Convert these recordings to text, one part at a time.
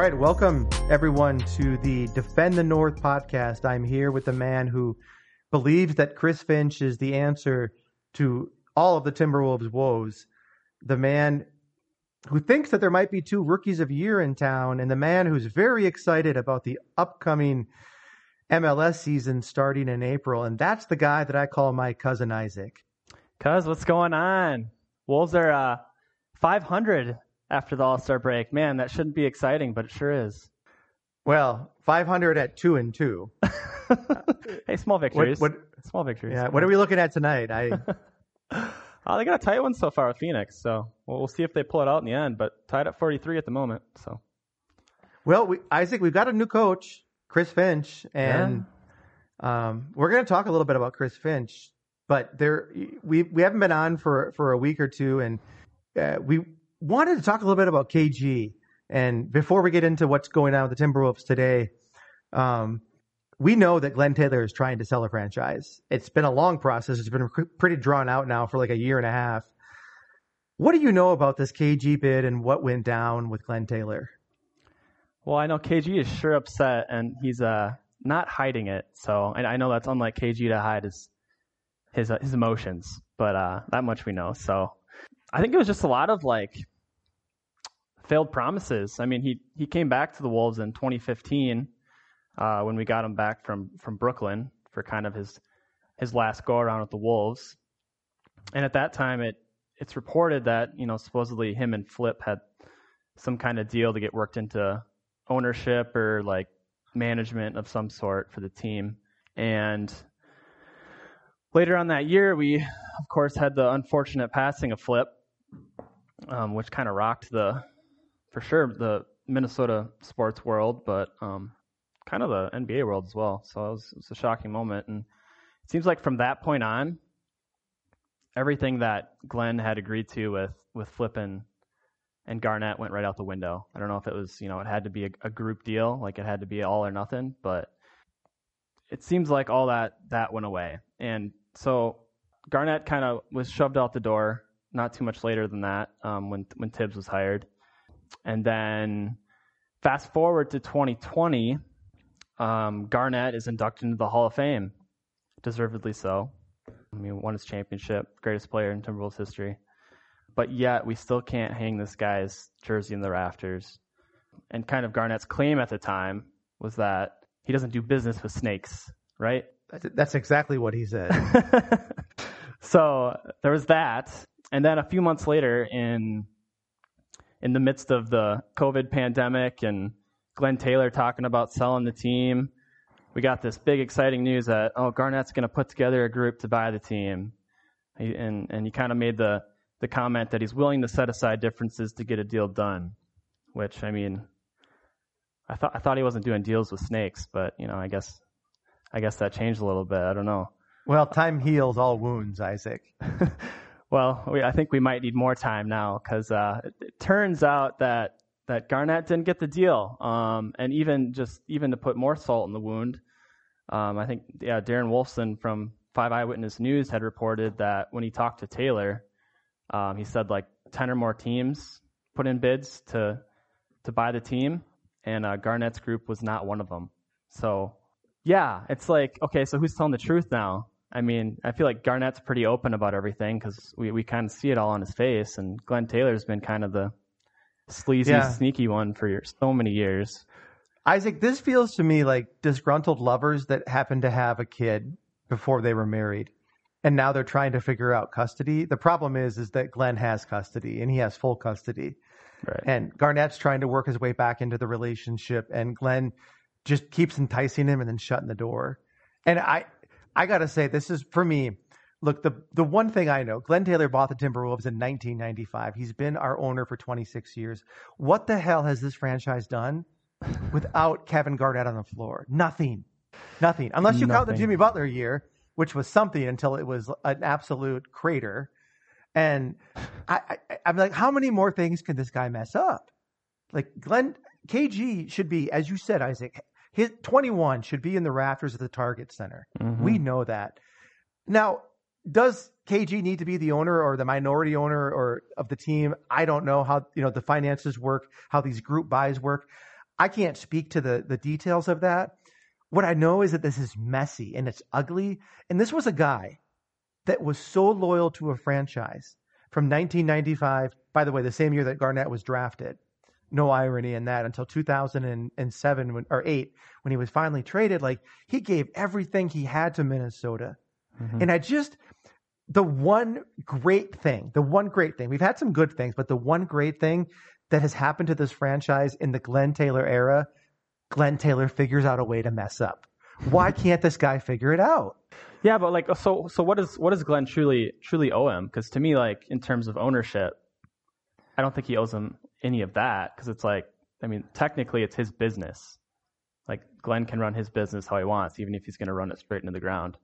right, welcome everyone to the Defend the North podcast. I'm here with the man who believes that Chris Finch is the answer to all of the Timberwolves' woes. The man who thinks that there might be two rookies of year in town, and the man who's very excited about the upcoming MLS season starting in April. And that's the guy that I call my cousin Isaac. Cuz, what's going on? Wolves are uh, 500 after the All Star break. Man, that shouldn't be exciting, but it sure is. Well, 500 at two and two. hey, small victories. What, what, small victories. Yeah. What are we looking at tonight? I. oh, they got a tight one so far with Phoenix, so we'll, we'll see if they pull it out in the end. But tied at 43 at the moment. So. Well, we, Isaac, we've got a new coach, Chris Finch, and yeah. um, we're going to talk a little bit about Chris Finch. But there, we we haven't been on for for a week or two, and uh, we wanted to talk a little bit about KG. And before we get into what's going on with the Timberwolves today, um, we know that Glen Taylor is trying to sell a franchise. It's been a long process. It's been pretty drawn out now for like a year and a half. What do you know about this KG bid and what went down with Glen Taylor? Well, I know KG is sure upset and he's uh, not hiding it. So I know that's unlike KG to hide his his uh, his emotions, but uh, that much we know. So I think it was just a lot of like failed promises. I mean, he he came back to the Wolves in 2015 uh, when we got him back from from Brooklyn for kind of his his last go around with the Wolves. And at that time, it it's reported that you know supposedly him and Flip had some kind of deal to get worked into ownership or like management of some sort for the team. And later on that year, we of course had the unfortunate passing of Flip, um, which kind of rocked the, for sure, the Minnesota sports world, but um, kind of the NBA world as well. So it was, it was a shocking moment. And it seems like from that point on, everything that Glen had agreed to with, with Flip and, Garnett went right out the window. I don't know if it was, you know, it had to be a, a group deal, like it had to be all or nothing, but it seems like all that that went away. And so Garnett kind of was shoved out the door not too much later than that um, when when Thibs was hired, and then fast forward to 2020, um, Garnett is inducted into the Hall of Fame, deservedly so. I mean, won his championship, greatest player in Timberwolves history, but yet we still can't hang this guy's jersey in the rafters. And kind of Garnett's claim at the time was that he doesn't do business with snakes, right? That's exactly what he said. so there was that, and then a few months later, in in the midst of the COVID pandemic and Glen Taylor talking about selling the team, we got this big exciting news that oh Garnett's going to put together a group to buy the team, and and he kind of made the the comment that he's willing to set aside differences to get a deal done, which I mean, I thought I thought he wasn't doing deals with snakes, but you know I guess I guess that changed a little bit. I don't know. Well, time heals all wounds, Isaac. well, we, I think we might need more time now because uh, it, it, turns out that that Garnett didn't get the deal, um, and even just even to put more salt in the wound, um, I think yeah, Darren Wolfson from Five Eyewitness News had reported that when he talked to Taylor, um, he said like ten or more teams put in bids to to buy the team, and uh, Garnett's group was not one of them. So yeah, it's like, okay, so who's telling the truth now? I mean, I feel like Garnett's pretty open about everything because we, we kind of see it all on his face, and Glen Taylor's been kind of the sleazy, yeah. sneaky one for so many years. Isaac, this feels to me like disgruntled lovers that happen to have a kid before they were married, and now they're trying to figure out custody. The problem is, is that Glen has custody and he has full custody, right. and Garnett's trying to work his way back into the relationship, and Glen just keeps enticing him and then shutting the door. And I, I gotta say, this is for me. Look, the the one thing I know, Glen Taylor bought the Timberwolves in 1995. He's been our owner for 26 years. What the hell has this franchise done without Kevin Garnett on the floor? Nothing, nothing. Unless you Nothing. count the Jimmy Butler year, which was something until it was an absolute crater. And I, I, I'm like, how many more things can this guy mess up? Like Glen KG should be, as you said, Isaac, his 21 should be in the rafters of the Target Center. Mm-hmm. We know that. Now, does KG need to be the owner or the minority owner or of the team? I don't know how you know the finances work, how these group buys work. I can't speak to the the details of that. What I know is that this is messy and it's ugly. And this was a guy that was so loyal to a franchise from 1995. By the way, the same year that Garnett was drafted. No irony in that until 2007 when, or eight when he was finally traded. Like he gave everything he had to Minnesota. Mm-hmm. And I just, the one great thing, the one great thing, we've had some good things, but the one great thing that has happened to this franchise in the Glen Taylor era, Glen Taylor figures out a way to mess up. Why can't this guy figure it out? Yeah, but like, so so what does what does Glen truly truly owe him? Because to me, like in terms of ownership, I don't think he owes him any of that. Because it's like, I mean, technically, it's his business. Like Glen can run his business how he wants, even if he's going to run it straight into the ground.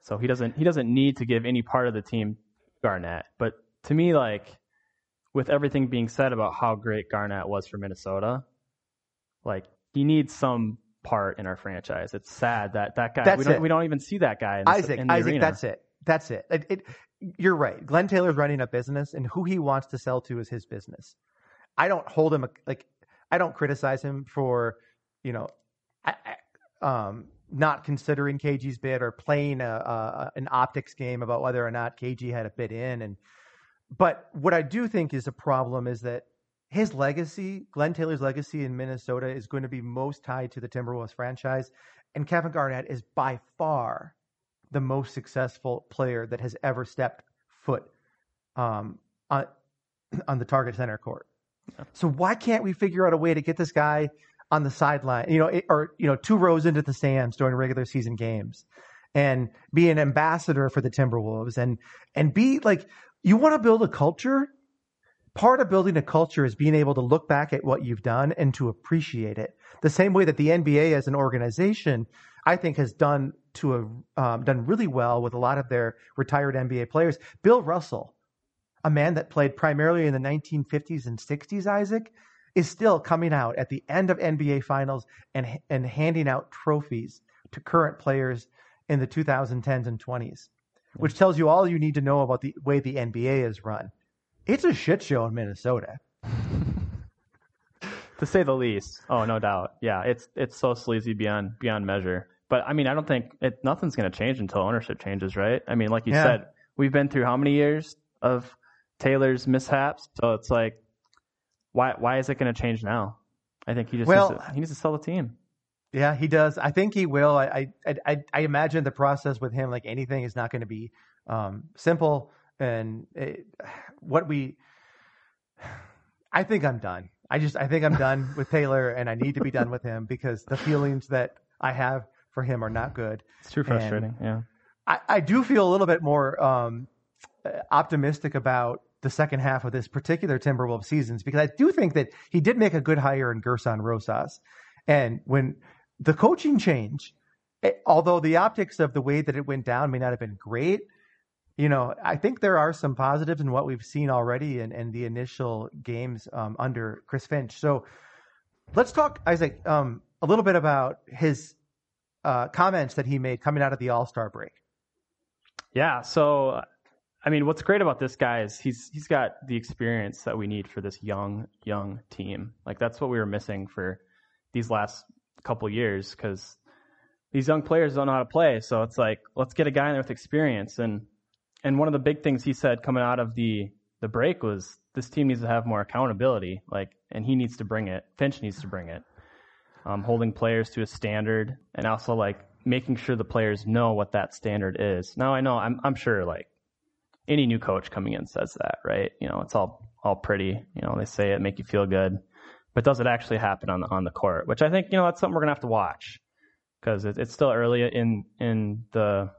So he doesn't he doesn't need to give any part of the team Garnett. But to me, like with everything being said about how great Garnett was for Minnesota, like he needs some part in our franchise. It's sad that that guy that's we don't it. we don't even see that guy. In Isaac, in the Isaac, arena. that's it. That's it. It, it. You're right. Glen Taylor's running a business, and who he wants to sell to is his business. I don't hold him like I don't criticize him for you know I, um, not considering KG's bid or playing a, a, an optics game about whether or not KG had a bid in. And but what I do think is a problem is that his legacy, Glen Taylor's legacy in Minnesota, is going to be most tied to the Timberwolves franchise, and Kevin Garnett is by far the most successful player that has ever stepped foot um, on on the Target Center court. So why can't we figure out a way to get this guy on the sideline, you know, or you know, two rows into the stands during regular season games, and be an ambassador for the Timberwolves, and and be like, you want to build a culture. Part of building a culture is being able to look back at what you've done and to appreciate it. The same way that the NBA as an organization, I think, has done to a, um, done really well with a lot of their retired NBA players. Bill Russell, a man that played primarily in the 1950s and 60s, Isaac, is still coming out at the end of NBA finals and and handing out trophies to current players in the 2010s and 20s, which tells you all you need to know about the way the NBA is run. It's a shit show in Minnesota. to say the least. Oh, no doubt. Yeah, it's it's so sleazy beyond beyond measure. But I mean, I don't think it, nothing's going to change until ownership changes, right? I mean, like you yeah. said, we've been through how many years of Taylor's mishaps? So it's like why why is it going to change now? I think he just well, needs to, he needs to sell the team. Yeah, he does. I think he will. I I I, I imagine the process with him, like anything, is not going to be um, simple. And it, what we, I think I'm done. I just I think I'm done with Taylor, and I need to be done with him because the feelings that I have for him are not good. It's too frustrating. And yeah, I, I do feel a little bit more um, optimistic about the second half of this particular Timberwolves seasons because I do think that he did make a good hire in Gersson Rosas. And when the coaching change, it, although the optics of the way that it went down may not have been great, you know, I think there are some positives in what we've seen already in, in the initial games um, under Chris Finch. So let's talk, Isaac, um, a little bit about his uh, comments that he made coming out of the All Star break. Yeah. So I mean, what's great about this guy is he's he's got the experience that we need for this young young team. Like that's what we were missing for these last couple years because these young players don't know how to play. So it's like let's get a guy in there with experience. And and one of the big things he said coming out of the the break was this team needs to have more accountability. Like, and he needs to bring it. Finch needs to bring it. Um, holding players to a standard and also like making sure the players know what that standard is. Now I know I'm I'm sure like any new coach coming in says that, right? You know, it's all all pretty. You know, they say it, make you feel good, but does it actually happen on the on the court? Which I think you know that's something we're gonna have to watch because it, it's still early in in the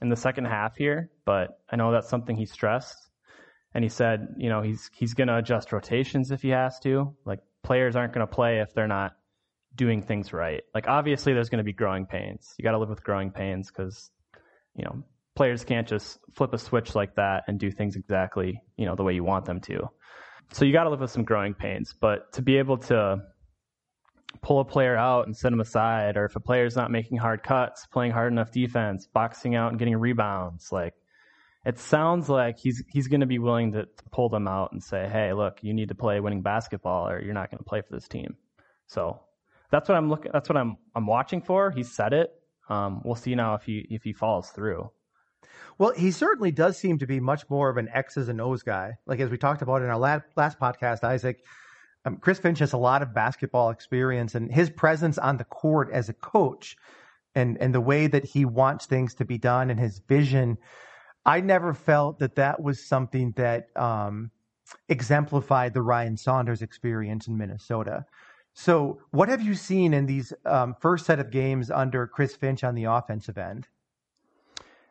in the second half here. But I know that's something he stressed, and he said, you know, he's he's gonna adjust rotations if he has to. Like players aren't gonna play if they're not doing things right. Like obviously, there's gonna be growing pains. You got to live with growing pains because you know players can't just flip a switch like that and do things exactly, you know, the way you want them to. So you got to live with some growing pains, but to be able to pull a player out and set him aside, or if a player's not making hard cuts, playing hard enough defense, boxing out and getting rebounds, like it sounds like he's he's going to be willing to, to pull them out and say, "Hey, look, you need to play winning basketball, or you're not going to play for this team." So that's what I'm looking. That's what I'm I'm watching for. He said it. Um, we'll see now if he if he follows through. Well, he certainly does seem to be much more of an X's and O's guy. Like as we talked about in our last, last podcast, Isaac, um, Chris Finch has a lot of basketball experience, and his presence on the court as a coach, and and the way that he wants things to be done, and his vision. I never felt that that was something that um, exemplified the Ryan Saunders experience in Minnesota. So, what have you seen in these um, first set of games under Chris Finch on the offensive end?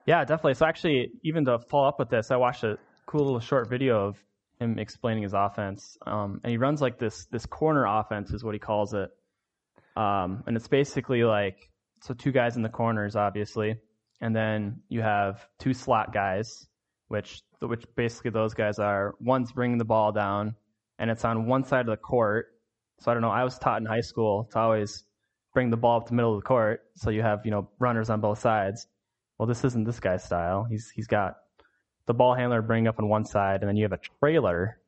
Yeah, definitely. So, actually, even to follow up with this, I watched a cool little short video of him explaining his offense, um, and he runs like this this corner offense is what he calls it, um, and it's basically like so two guys in the corners, obviously, and then you have two slot guys, which which basically those guys are one's bringing the ball down, and it's on one side of the court. So I don't know. I was taught in high school to always bring the ball up the middle of the court, so you have you know runners on both sides. Well, this isn't this guy's style. He's he's got the ball handler bring up on one side, and then you have a trailer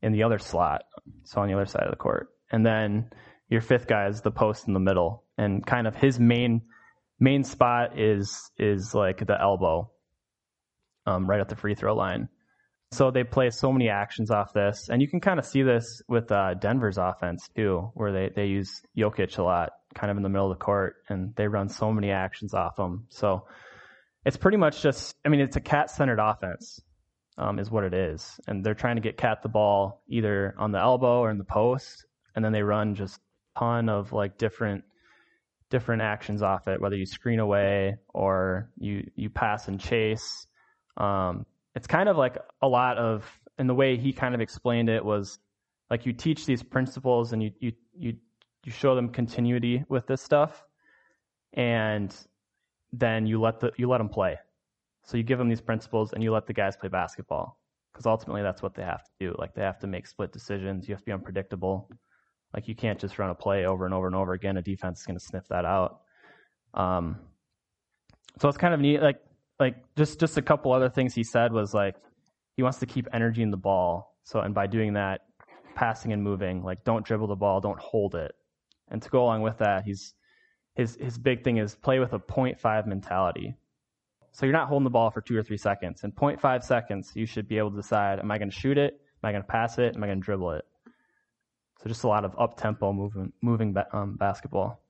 in the other slot, so on the other side of the court, and then your fifth guy is the post in the middle, and kind of his main main spot is is like the elbow, um, right at the free throw line. So they play so many actions off this, and you can kind of see this with uh, Denver's offense too, where they they use Jokic a lot, kind of in the middle of the court, and they run so many actions off him. So it's pretty much just, I mean, it's a KAT centered offense, um, is what it is. And they're trying to get KAT the ball either on the elbow or in the post. And then they run just a ton of like different, different actions off it, whether you screen away or you, you pass and chase. Um, it's kind of like a lot of, and the way he kind of explained it was like you teach these principles and you, you, you, you show them continuity with this stuff. And then you let the you let them play. So you give them these principles and you let the guys play basketball because ultimately that's what they have to do. Like they have to make split decisions. You have to be unpredictable. Like you can't just run a play over and over and over again. A defense is going to sniff that out. Um, so it's kind of neat. Like like just just a couple other things he said was like he wants to keep energy in the ball. So and by doing that, passing and moving, like don't dribble the ball, don't hold it. And to go along with that, he's his his big thing is play with a 0.5 mentality. So you're not holding the ball for two or three seconds. In 0.5 seconds, you should be able to decide: Am I going to shoot it? Am I going to pass it? Am I going to dribble it? So just a lot of up tempo moving moving um, basketball.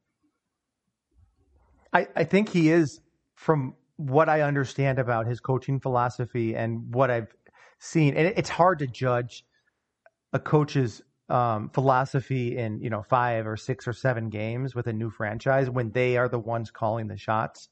I, I think he is, from what I understand about his coaching philosophy and what I've seen, and it's hard to judge a coach's um, philosophy in you know five or six or seven games with a new franchise when they are the ones calling the shots.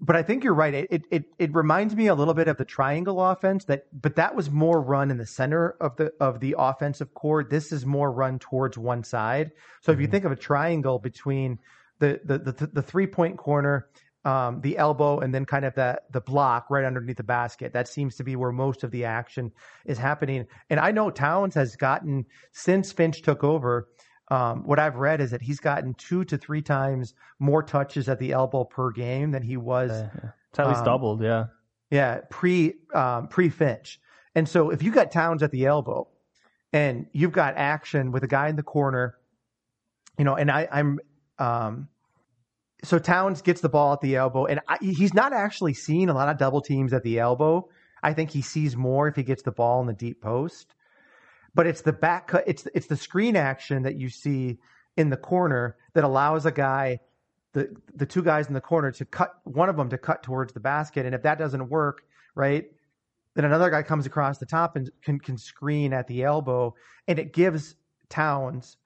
But I think you're right. It it it reminds me a little bit of the triangle offense that, but that was more run in the center of the of the offensive core. This is more run towards one side. So if you mm-hmm. think of a triangle between the the the, the three point corner um, the elbow and then kind of the the block right underneath the basket. That seems to be where most of the action is happening. And I know Towns has gotten since Finch took over. Um, what I've read is that he's gotten two to three times more touches at the elbow per game than he was. Uh, it's at least um, doubled, yeah. Yeah, pre um, pre Finch. And so if you got Towns at the elbow, and you've got action with a guy in the corner, you know, and I, I'm um, so Towns gets the ball at the elbow, and I, he's not actually seeing a lot of double teams at the elbow. I think he sees more if he gets the ball in the deep post. But it's the back cut, it's it's the screen action that you see in the corner that allows a guy, the the two guys in the corner to cut one of them to cut towards the basket, and if that doesn't work, right, then another guy comes across the top and can can screen at the elbow, and it gives Towns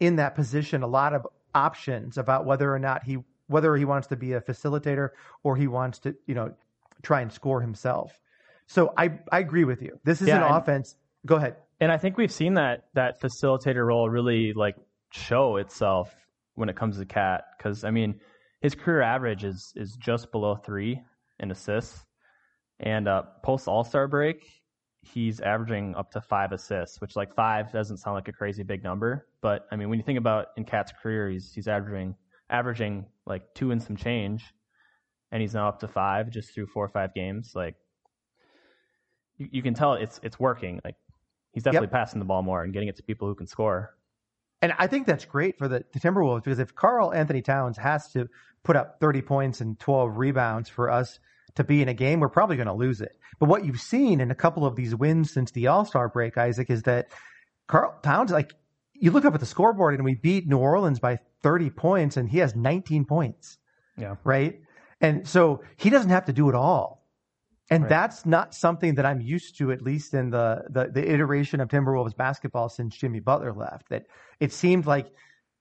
in that position a lot of options about whether or not he whether he wants to be a facilitator or he wants to you know try and score himself. So I I agree with you. This is yeah, an and, offense. Go ahead. And I think we've seen that that facilitator role really like show itself when it comes to KAT because I mean his career average is is just below three in assists, and uh, post All Star break he's averaging up to five assists, which like five doesn't sound like a crazy big number, but I mean when you think about in KAT's career, he's he's averaging averaging like two and some change, and he's now up to five just through four or five games. Like you, you can tell it's it's working. Like he's definitely yep. passing the ball more and getting it to people who can score. and I think that's great for the, the Timberwolves because if Karl-Anthony Towns has to put up 30 points and 12 rebounds for us to be in a game, we're probably going to lose it. But what you've seen in a couple of these wins since the All Star break, Isaac, is that Karl Towns, like, you look up at the scoreboard and we beat New Orleans by 30 points and he has 19 points. Yeah. Right. And so he doesn't have to do it all. And Right. that's not something that I'm used to, at least in the, the, the iteration of Timberwolves basketball since Jimmy Butler left. That it seemed like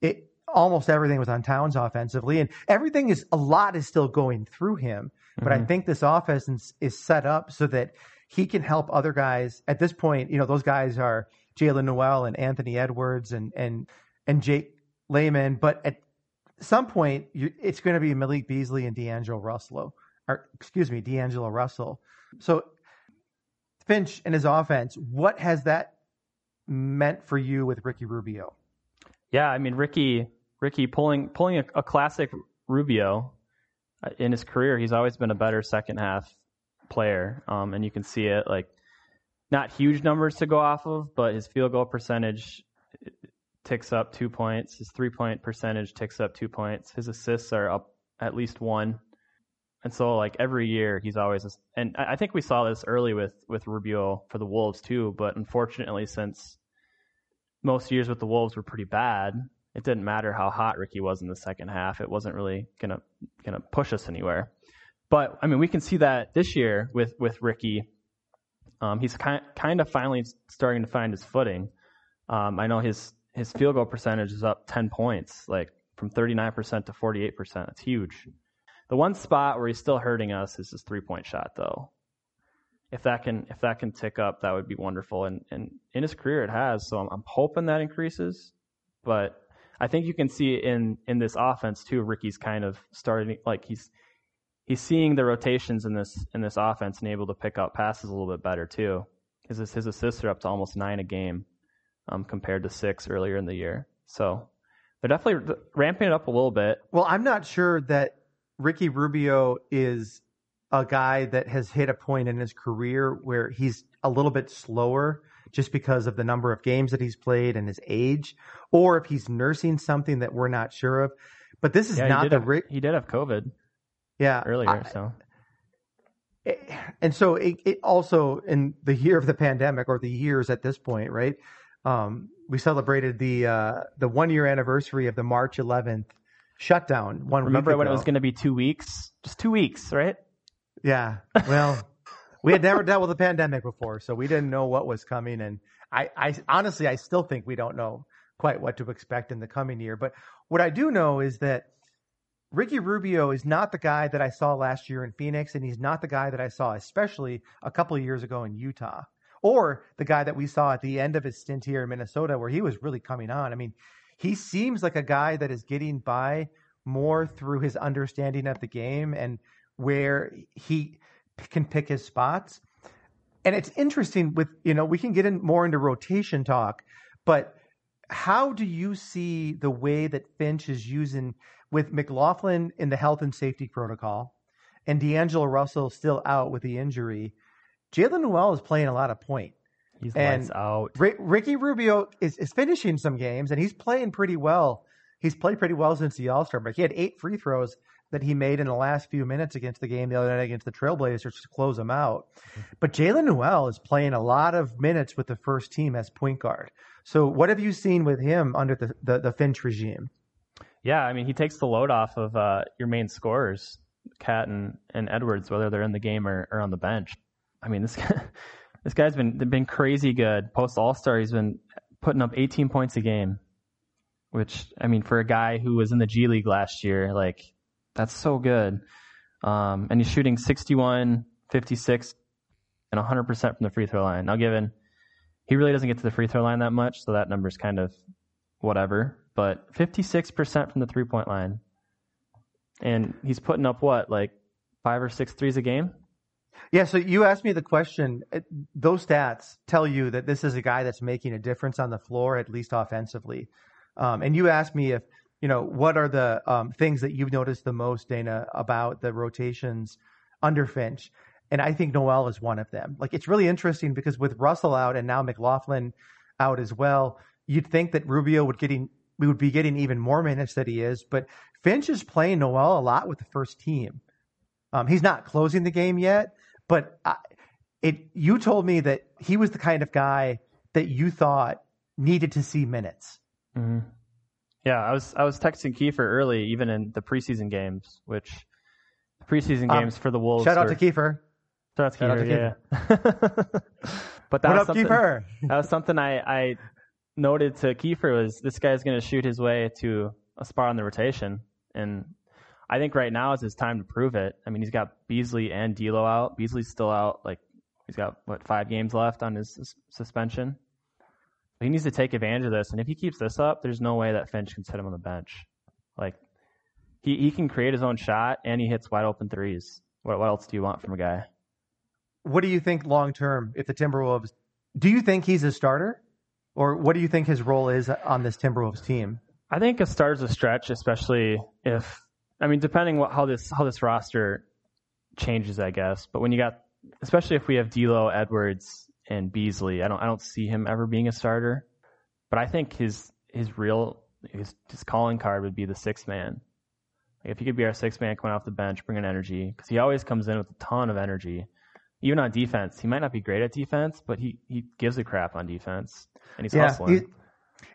it almost everything was on Towns offensively, and everything is a lot is still going through him. But I Mhm. think this offense is, set up so that he can help other guys. At this point, you know, those guys are Jaylen Nowell and Anthony Edwards and and and Jake Layman. But at some point, you, it's going to be Malik Beasley and D'Angelo Russell, or excuse me, D'Angelo Russell. So Finch and his offense, what has that meant for you with Ricky Rubio? Yeah, I mean Ricky, Ricky pulling pulling a, a classic Rubio in his career. He's always been a better second half player, um, and you can see it. Like not huge numbers to go off of, but his field goal percentage ticks up two points. His three point percentage ticks up two points. His assists are up at least one. And so, like every year, he's always. And I I think we saw this early with with Rubio for the Wolves too. But unfortunately, since most years with the Wolves were pretty bad. It didn't matter how hot Ricky was in the second half. It wasn't really gonna gonna push us anywhere. But I mean, we can see that this year with with Ricky. Um, he's kind kind of finally starting to find his footing. Um, I know his his field goal percentage is up ten points, like from thirty nine percent to forty eight percent. It's huge. The one spot where he's still hurting us is his three point shot, though. If that can if that can tick up, that would be wonderful. And and in his career, it has. So I'm, I'm hoping that increases. But I think you can see in in this offense too. Ricky's kind of starting like he's he's seeing the rotations in this in this offense and able to pick up passes a little bit better too. His, his assists are up to almost nine a game, um, compared to six earlier in the year. So they're definitely ramping it up a little bit. Well, I'm not sure that Ricky Rubio is a guy that has hit a point in his career where he's a little bit slower just because of the number of games that he's played and his age, or if he's nursing something that we're not sure of. But this is Yeah, not the have, he did have COVID Yeah, earlier, I- so and so it, it also in the year of the pandemic or the years at this point, right? Um, we celebrated the uh, the one year anniversary of the March 11th shutdown. One remember when it was going to be two weeks? Just two weeks, right? Yeah. Well, we had never dealt with a pandemic before, so we didn't know what was coming. And I, I honestly, I still think we don't know quite what to expect in the coming year. But what I do know is that Ricky Rubio is not the guy that I saw last year in Phoenix, and he's not the guy that I saw, especially a couple of years ago in Utah, or the guy that we saw at the end of his stint here in Minnesota, where he was really coming on. I mean, he seems like a guy that is getting by more through his understanding of the game and where he can pick his spots. And it's interesting with, you know, we can get in more into rotation talk, but how do you see the way that Finch is using with McLaughlin in the health and safety protocol and D'Angelo Russell still out with the injury? Jaylen Nowell is playing a lot of point. He's And- lights out. Ri- Ricky Rubio is, is finishing some games and he's playing pretty well. He's played pretty well since the All Star break. He had eight free throws that he made in the last few minutes against the game the other night against the Trailblazers to close them out. But Jaylen Nowell is playing a lot of minutes with the first team as point guard. So what have you seen with him under the, the, the Finch regime? Yeah, I mean, he takes the load off of uh, your main scorers, KAT and, and Edwards, whether they're in the game or, or on the bench. I mean, this guy, this guy's been been crazy good. Post All Star, he's been putting up 18 points a game, which I mean, for a guy who was in the G League last year, like that's so good. Um, and he's shooting 61, 56, and 100% from the free throw line. Now, given he really doesn't get to the free throw line that much, so that number's kind of whatever. But 56% from the three point line. And he's putting up what, like five or six threes a game? Yeah, so you asked me the question. Those stats tell you that this is a guy that's making a difference on the floor, at least offensively. Um, and you asked me if, you know, what are the um, things that you've noticed the most, Dana, about the rotations under Finch? And I think Nowell is one of them. Like, it's really interesting because with Russell out and now McLaughlin out as well, you'd think that Rubio would getting we would be getting even more minutes that he is, but Finch is playing Nowell a lot with the first team. Um, he's not closing the game yet, but I, it you told me that he was the kind of guy that you thought needed to see minutes. Mm-hmm. Yeah, I was I was texting Kiefer early, even in the preseason games, which preseason um, games for the Wolves. Shout out to Kiefer. Shout out to Kiefer. Yeah. but that what was up, something, Kiefer? that was something I, I noted to Kiefer was this guy's going to shoot his way to a spot on the rotation, and I think right now is his time to prove it. I mean, he's got Beasley and D'Lo out. Beasley's still out. Like he's got what five games left on his suspension. He needs to take advantage of this, and if he keeps this up, there's no way that Finch can sit him on the bench. Like he he can create his own shot, and he hits wide open threes. What what else do you want from a guy? What do you think long term if the Timberwolves? Do you think he's a starter, or what do you think his role is on this Timberwolves team? I think a starter's a stretch, especially if I mean, depending what, how this how this roster changes, I guess. But when you got, especially if we have D'Lo, Edwards, and Beasley, I don't I don't see him ever being a starter. But I think his his real his, his calling card would be the sixth man. Like if he could be our sixth man coming off the bench, bringing energy, because he always comes in with a ton of energy. Even on defense, he might not be great at defense, but he he gives a crap on defense, and he's yeah, hustling. He-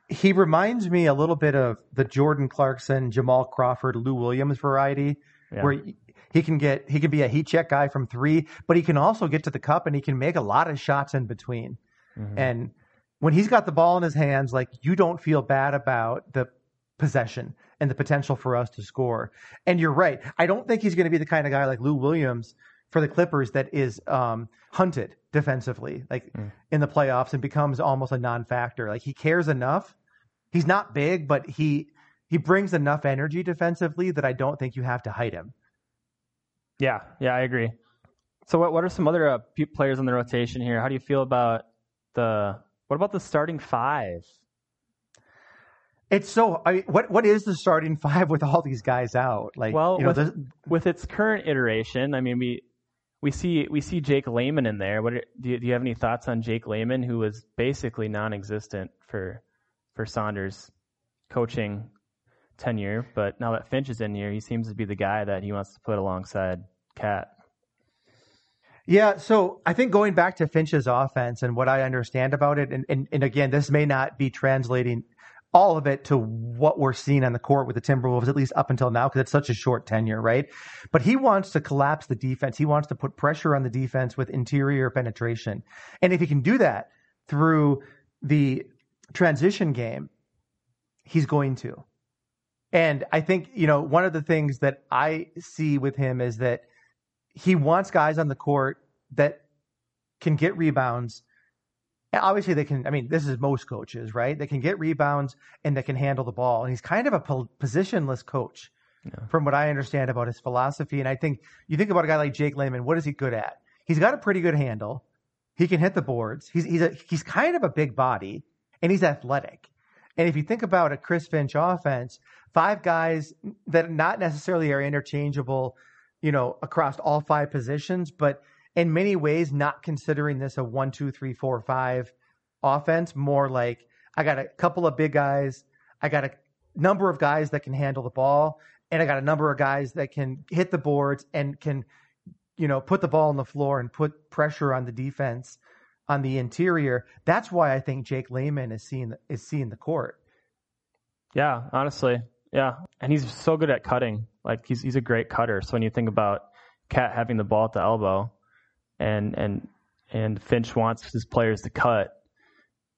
he reminds me a little bit of the Jordan Clarkson, Jamal Crawford, Lou Williams variety, yeah. where he can get he can be a heat check guy from three, but he can also get to the cup and he can make a lot of shots in between. Mm-hmm. And when he's got the ball in his hands, like you don't feel bad about the possession and the potential for us to score. And you're right. I don't think he's going to be the kind of guy like Lou Williams for the Clippers that is um, hunted defensively, like mm. in the playoffs, and becomes almost a non-factor. Like he cares enough he's not big, but he he brings enough energy defensively that I don't think you have to hide him. Yeah, yeah, I agree. So what what are some other uh, players in the rotation here? How do you feel about the what about the starting five? It's so. I mean, what what is the starting five with all these guys out? Like, well, you know, with, with its current iteration, I mean, we we see we see Jake Layman in there. What do you, do you have any thoughts on Jake Layman, who was basically non-existent for for Saunders coaching tenure, but now that Finch is in here, he seems to be the guy that he wants to put alongside KAT. Yeah, so I think going back to Finch's offense and what I understand about it, and, and, and again, this may not be translating all of it to what we're seeing on the court with the Timberwolves, at least up until now, because it's such a short tenure, right? But he wants to collapse the defense. He wants to put pressure on the defense with interior penetration. And if he can do that through the transition game, he's going to. And I think, you know, one of the things that I see with him is that he wants guys on the court that can get rebounds. Obviously, they can. I mean, this is most coaches, right? They can get rebounds and they can handle the ball. And he's kind of a positionless coach, yeah. from what I understand about his philosophy. And I think you think about a guy like Jake Layman. What is he good at? He's got a pretty good handle. He can hit the boards. He's he's a, he's kind of a big body and he's athletic. And if you think about a Chris Finch offense, five guys that not necessarily are interchangeable, you know, across all five positions, but in many ways, not considering this a one, two, three, four, five offense, more like I got a couple of big guys, I got a number of guys that can handle the ball, and I got a number of guys that can hit the boards and can, you know, put the ball on the floor and put pressure on the defense on the interior. That's why I think Jake Layman is seeing is seeing the court. Yeah, honestly, yeah, and he's so good at cutting. Like he's he's a great cutter. So when you think about KAT having the ball at the elbow, and and and Finch wants his players to cut,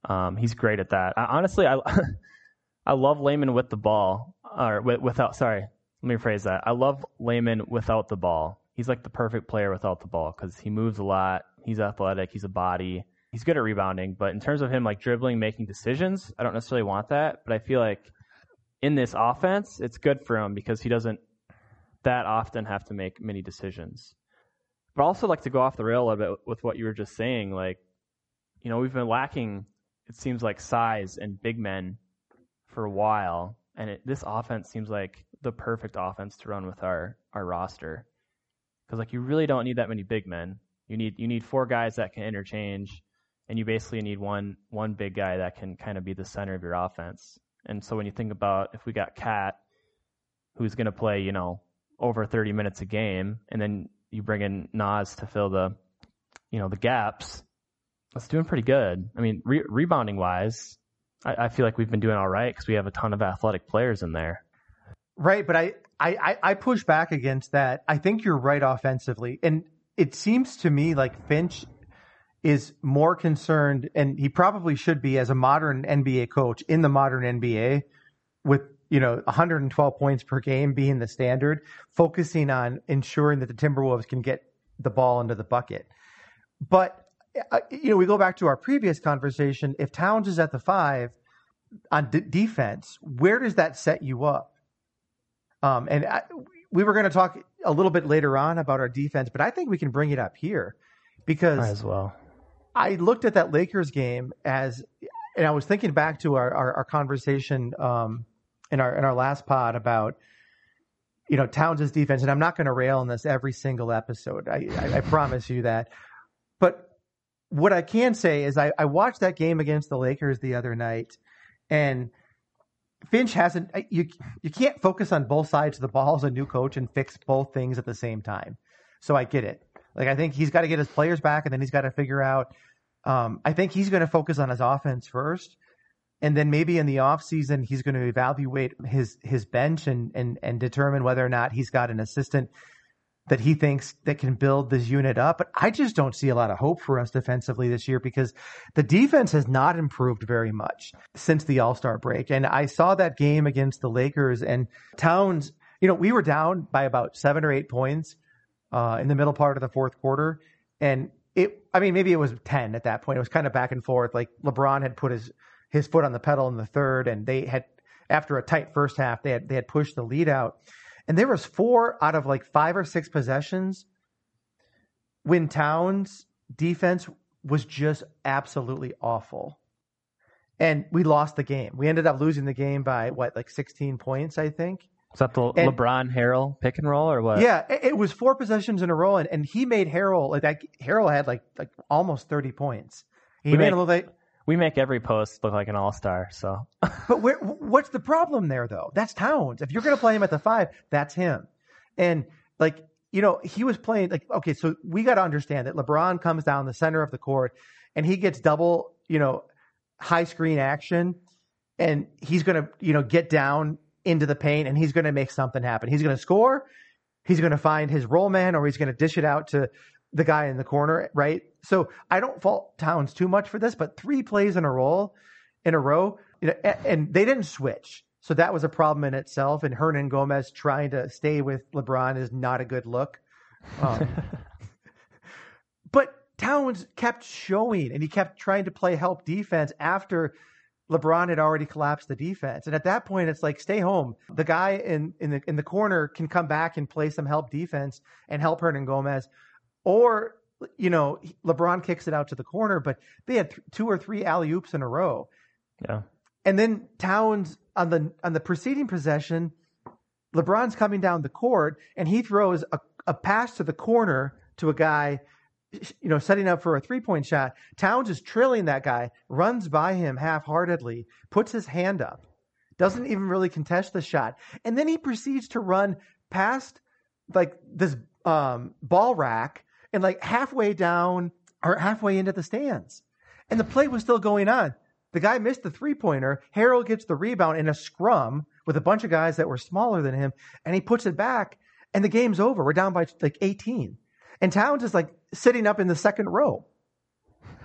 um, he's great at that. I, honestly, I I love Layman with the ball or without. Sorry, let me rephrase that. I love Layman without the ball. He's like the perfect player without the ball because he moves a lot He's athletic. He's a body. He's good at rebounding. But in terms of him like dribbling, making decisions, I don't necessarily want that. But I feel like in this offense, it's good for him because he doesn't that often have to make many decisions. But I also like to go off the rail a little bit with what you were just saying. Like, you know, we've been lacking, it seems like size and big men for a while. And it, this offense seems like the perfect offense to run with our, our roster. Because like you really don't need that many big men. You need you need four guys that can interchange and you basically need one one big guy that can kind of be the center of your offense. And so when you think about if we got KAT, who's going to play, you know, over 30 minutes a game, and then you bring in Naz to fill the, you know, the gaps, that's doing pretty good. I mean, re- rebounding wise, I, I, feel like we've been doing all right because we have a ton of athletic players in there. Right, but I, I, I push back against that. I think you're right offensively, and it seems to me like Finch is more concerned, and he probably should be as a modern NBA coach in the modern NBA, with you know 112 points per game being the standard, focusing on ensuring that the Timberwolves can get the ball into the bucket. But uh, you know, we go back to our previous conversation. If Towns is at the five on d- defense, where does that set you up? Um, and I, we were going to talk a little bit later on about our defense, but I think we can bring it up here because Might as well. I looked at that Lakers game as, and I was thinking back to our our, our conversation um, in our in our last pod about you know Towns' defense, and I'm not going to rail on this every single episode. I, I, I promise you that. But what I can say is I, I watched that game against the Lakers the other night, and Finch hasn't. You you can't focus on both sides of the ball as a new coach and fix both things at the same time. So I get it. Like I think he's got to get his players back, and then he's got to figure out. Um, I think he's going to focus on his offense first, and then maybe in the off season he's going to evaluate his his bench and and and determine whether or not he's got an assistant that he thinks that can build this unit up. But I just don't see a lot of hope for us defensively this year because the defense has not improved very much since the All Star break. And I saw that game against the Lakers and Towns. You know, we were down by about seven or eight points uh, in the middle part of the fourth quarter, and it. I mean, maybe it was ten at that point. It was kind of back and forth. Like LeBron had put his his foot on the pedal in the third, and they had after a tight first half, they had they had pushed the lead out. And there was four out of like five or six possessions when Towns defense was just absolutely awful. And we lost the game. We ended up losing the game by what, like 16 points, I think. Was that the and, LeBron Harrell pick and roll or what? Yeah, it, it, was four possessions in a row, and, and he made Harrell like that. Harrell had like like almost 30 points. He we made a little like we make every post look like an all star. So, but where, what's the problem there though? That's Towns. If you're going to play him at the five, that's him. And like you know, he was playing like okay. So we got to understand that LeBron comes down the center of the court and he gets double you know high screen action, and he's going to you know get down into the paint and he's going to make something happen. He's going to score. He's going to find his roll man, or he's going to dish it out to the guy in the corner, right? So I don't fault Towns too much for this, but three plays in a row, in a row, you know, and they didn't switch. So that was a problem in itself. And Hernangomez trying to stay with LeBron is not a good look. Um, but Towns kept showing and he kept trying to play help defense after LeBron had already collapsed the defense. And at that point, it's like, stay home. The guy in, in the in the corner can come back and play some help defense and help Hernangomez. Or, you know, LeBron kicks it out to the corner, but they had th- two or three alley oops in a row. Yeah. And then Towns on the on the preceding possession, LeBron's coming down the court and he throws a, a pass to the corner to a guy, you know, setting up for a three point shot. Towns is trailing that guy, runs by him half heartedly, puts his hand up, doesn't even really contest the shot, and then he proceeds to run past like this um, ball rack and like halfway down or halfway into the stands. And the play was still going on. The guy missed the three pointer. Harrell gets the rebound in a scrum with a bunch of guys that were smaller than him, and he puts it back, and the game's over. We're down by like 18. And Towns is like sitting up in the second row.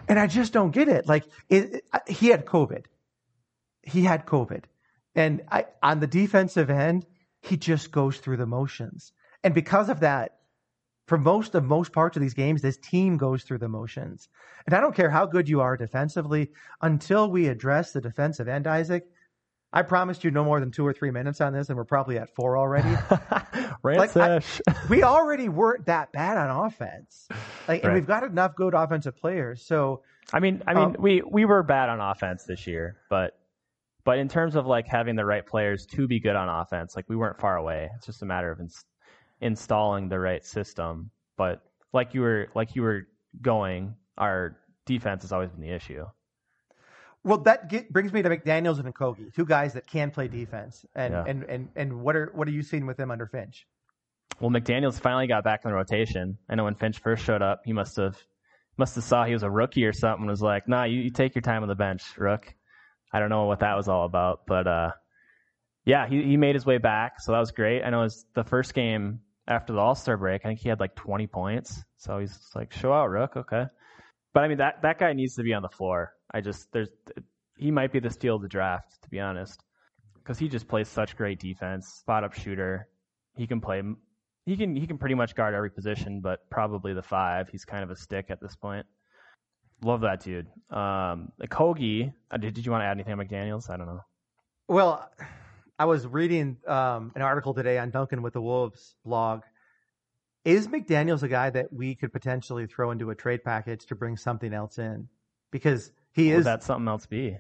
And I just don't get it. Like, it, it, he had COVID. He had COVID. And I, on the defensive end, he just goes through the motions. And because of that, for most of most parts of these games, this team goes through the motions. And I don't care how good you are defensively, until we address the defensive end, Isaac. I promised you no more than two or three minutes on this, and we're probably at four already. like, I, we already weren't that bad on offense, like, right. and we've got enough good offensive players. So, I mean, I mean, um, we we were bad on offense this year, but but in terms of like having the right players to be good on offense, like we weren't far away. It's just a matter of installing the right system. But like you were like you were going, our defense has always been the issue. Well, that get, brings me to McDaniels and Kogi, two guys that can play defense. And Yeah. and, and and what are what are you seeing with them under Finch? Well, McDaniels finally got back in the rotation. I know when Finch first showed up, he must have must have saw he was a rookie or something. and Was like, nah, you, you take your time on the bench, Rook. I don't know what that was all about, but uh, yeah, he he made his way back, so that was great. I know it was the first game after the All Star break. I think he had like 20 points, so he's like, show out, Rook, okay. But I mean, that that guy needs to be on the floor. I just there's he might be the steal of the draft, to be honest, because he just plays such great defense, spot up shooter. He can play he can he can pretty much guard every position, but probably the five. He's kind of a stick at this point. Love that dude. Um, uh, did, did you want to add anything on McDaniels? I don't know. Well, I was reading um, an article today on Dunking with the Wolves blog. Is McDaniels a guy that we could potentially throw into a trade package to bring something else in? Because he Would is that something else be?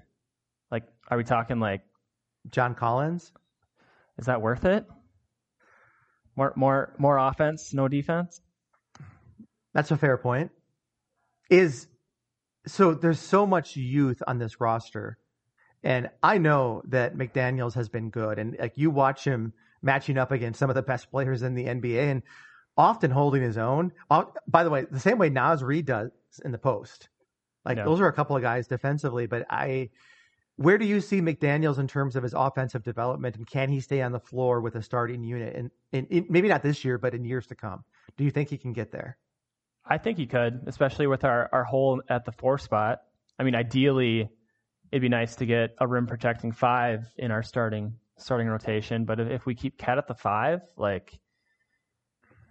Like, are we talking like, John Collins. is that worth it? More more more offense, no defense. That's a fair point. Is so there's so much youth on this roster. And I know that McDaniels has been good and like you watch him matching up against some of the best players in the NBA and often holding his own. By the way, the same way Naz Reid does in the post. Like those are a couple of guys defensively, but I where do you see McDaniels in terms of his offensive development and can he stay on the floor with a starting unit and, and, and maybe not this year but in years to come? Do you think he can get there? I think he could, especially with our, our hole at the four spot. I mean, ideally, it'd be nice to get a rim protecting five in our starting starting rotation. But if, if we keep KAT at the five, like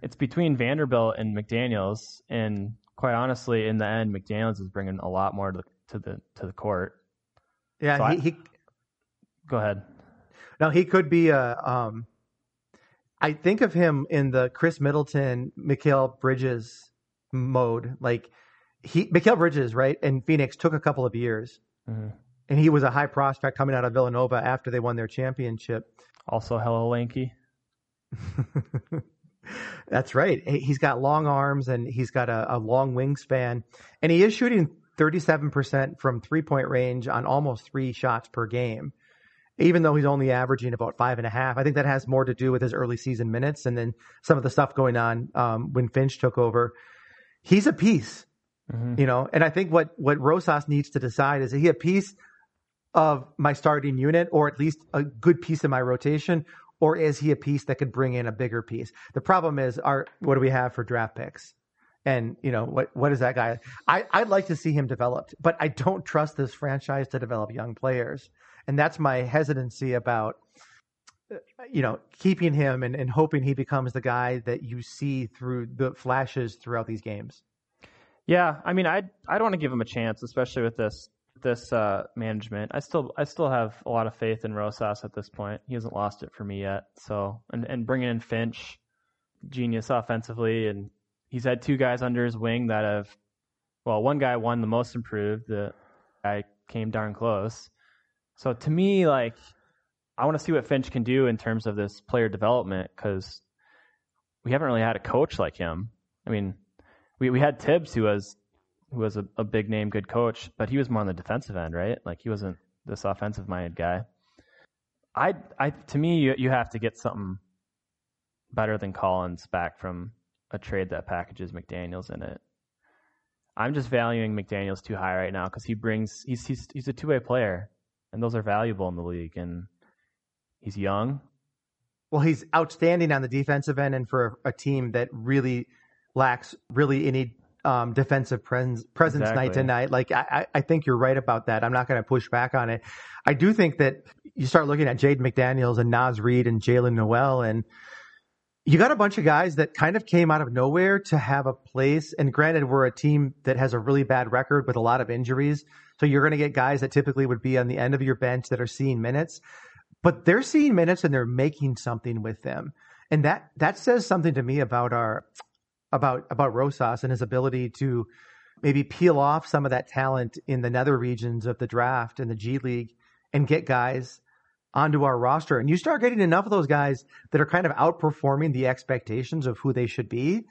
it's between Vanderbilt and McDaniels, and quite honestly, in the end, McDaniels is bringing a lot more to the to the to the court. Yeah, So he, I- he Go ahead. Now he could be a. Um, I think of him in the Khris Middleton, Mikal Bridges mode. Like he, Mikal Bridges, right? And Phoenix took a couple of years, Mhm. And he was a high prospect coming out of Villanova after they won their championship. Also, hello, lanky. That's right. He- He's got long arms and he's got a, a long wingspan, and he is shooting 37% from three point range on almost three shots per game. Even though he's only averaging about five and a half, I think that has more to do with his early season minutes and then some of the stuff going on um, when Finch took over. He's a piece, Mhm. you know, and I think what what Rosas needs to decide is: is he a piece of my starting unit, or at least a good piece of my rotation, or is he a piece that could bring in a bigger piece? The problem is, our what do we have for draft picks? And you know what? What is that guy? I I'd like to see him developed, but I don't trust this franchise to develop young players, and that's my hesitancy about you know keeping him and, and hoping he becomes the guy that you see through the flashes throughout these games. Yeah, I mean, I I don't want to give him a chance, especially with this this uh, management. I still I still have a lot of faith in Rosas at this point. He hasn't lost it for me yet. So and and bringing in Finch, genius offensively, and he's had two guys under his wing that have, well, one guy won the most improved. The guy came darn close. So to me, like, I want to see what Finch can do in terms of this player development because we haven't really had a coach like him. I mean, we we had Tibbs who was who was a, a big name, good coach, but he was more on the defensive end, right? Like he wasn't this offensive minded guy. I I to me you you have to get something better than Collins back from a trade that packages McDaniels in it. I'm just valuing McDaniels too high right now because he brings he's he's he's a two way player, and those are valuable in the league, and he's young. Well, he's outstanding on the defensive end, and for a, a team that really lacks really any um, defensive pres- presence night to night. Like I, I I think you're right about that. I'm not going to push back on it. I do think that you start looking at Jaden McDaniels and Naz Reid and Jaylen Nowell, and you got a bunch of guys that kind of came out of nowhere to have a place. And granted, we're a team that has a really bad record with a lot of injuries, so you're going to get guys that typically would be on the end of your bench that are seeing minutes but they're seeing minutes and they're making something with them. And that that says something to me about our about about Rosas and his ability to maybe peel off some of that talent in the nether regions of the draft and the G League and get guys onto our roster. And you start getting enough of those guys that are kind of outperforming the expectations of who they should be.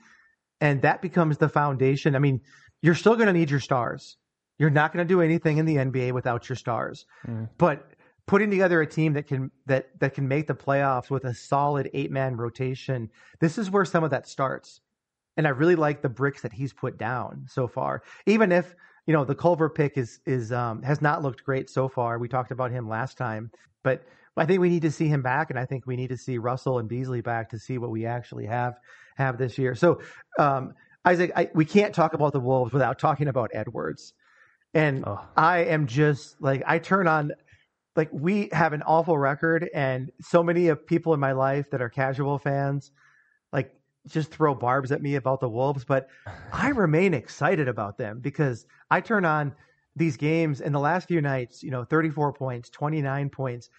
And that becomes the foundation. I mean, you're still going to need your stars. You're not going to do anything in the NBA without your stars. Mm. But putting together a team that can that that can make the playoffs with a solid eight man rotation, this is where some of that starts. And I really like the bricks that he's put down so far. Even if you know the Culver pick is is um, has not looked great so far. We talked about him last time, but I think we need to see him back, and I think we need to see Russell and Beasley back to see what we actually have have this year. So, um, Isaac, I, we can't talk about the Wolves without talking about Edwards. And Oh. I am just like I turn on like we have an awful record and so many of people in my life that are casual fans like just throw barbs at me about the Wolves, but I remain excited about them because I turn on these games in the last few nights, you know, 34 points, 29 points.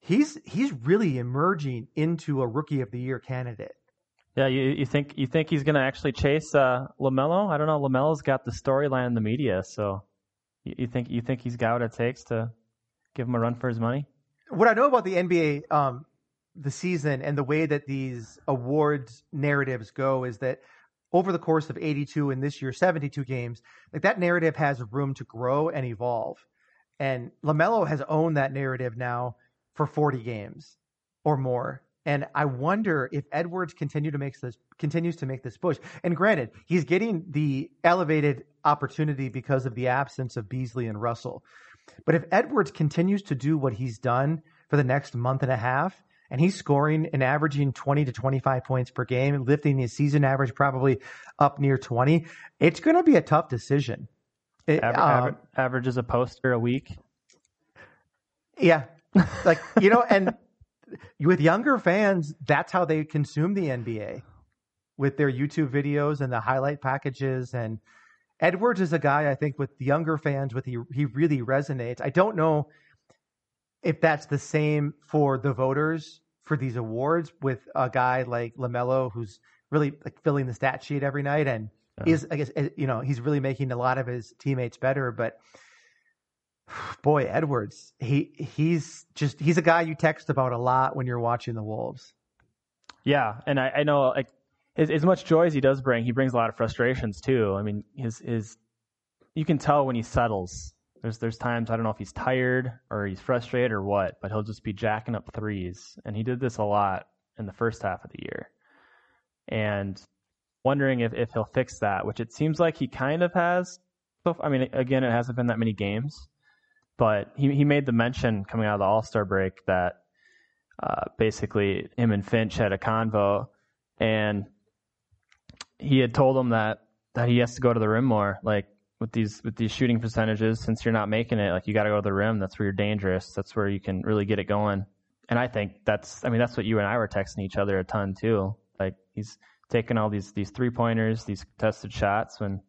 He's he's really emerging into a rookie of the year candidate. Yeah, you you think you think he's gonna actually chase uh, LaMelo? I don't know. LaMelo's got the storyline in the media, so you, you think you think he's got what it takes to give him a run for his money? what I know about the NBA, um, the season and the way that these awards narratives go is that over the course of 82 and this year 72 games, like that narrative has room to grow and evolve. And LaMelo has owned that narrative now for 40 games or more. And I wonder if Edwards continue to make this continues to make this push. And granted, he's getting the elevated opportunity because of the absence of Beasley and Russell. But if Edwards continues to do what he's done for the next month and a half, and he's scoring and averaging 20 to 25 points per game, lifting his season average probably up near 20, it's going to be a tough decision. It- Aver- um, aver- averages a poster a week. Yeah. Like, you know, and with younger fans, that's how they consume the NBA with their YouTube videos and the highlight packages. And Edwards is a guy I think with younger fans with he he really resonates. I don't know if that's the same for the voters for these awards with a guy like LaMelo who's really like filling the stat sheet every night and Yeah. is I guess eh, you know, he's really making a lot of his teammates better, but boy, Edwards, he he's just he's a guy you text about a lot when you're watching the Wolves. Yeah, and I, I know like as, as much joy as he does bring, he brings a lot of frustrations too. I mean, his his you can tell when he settles. There's there's times I don't know if he's tired or he's frustrated or what, but he'll just be jacking up threes, and he did this a lot in the first half of the year. And wondering if, if he'll fix that, which it seems like he kind of has. I mean, again, it hasn't been that many games, but he he made the mention coming out of the All Star break that uh, basically him and Finch had a convo, and he had told him that that he has to go to the rim more, like with these with these shooting percentages. Since you're not making it, like you got to go to the rim. That's where you're dangerous. That's where you can really get it going. And I think that's, I mean, that's what you and I were texting each other a ton too. Like he's taking all these these three pointers, these contested shots. When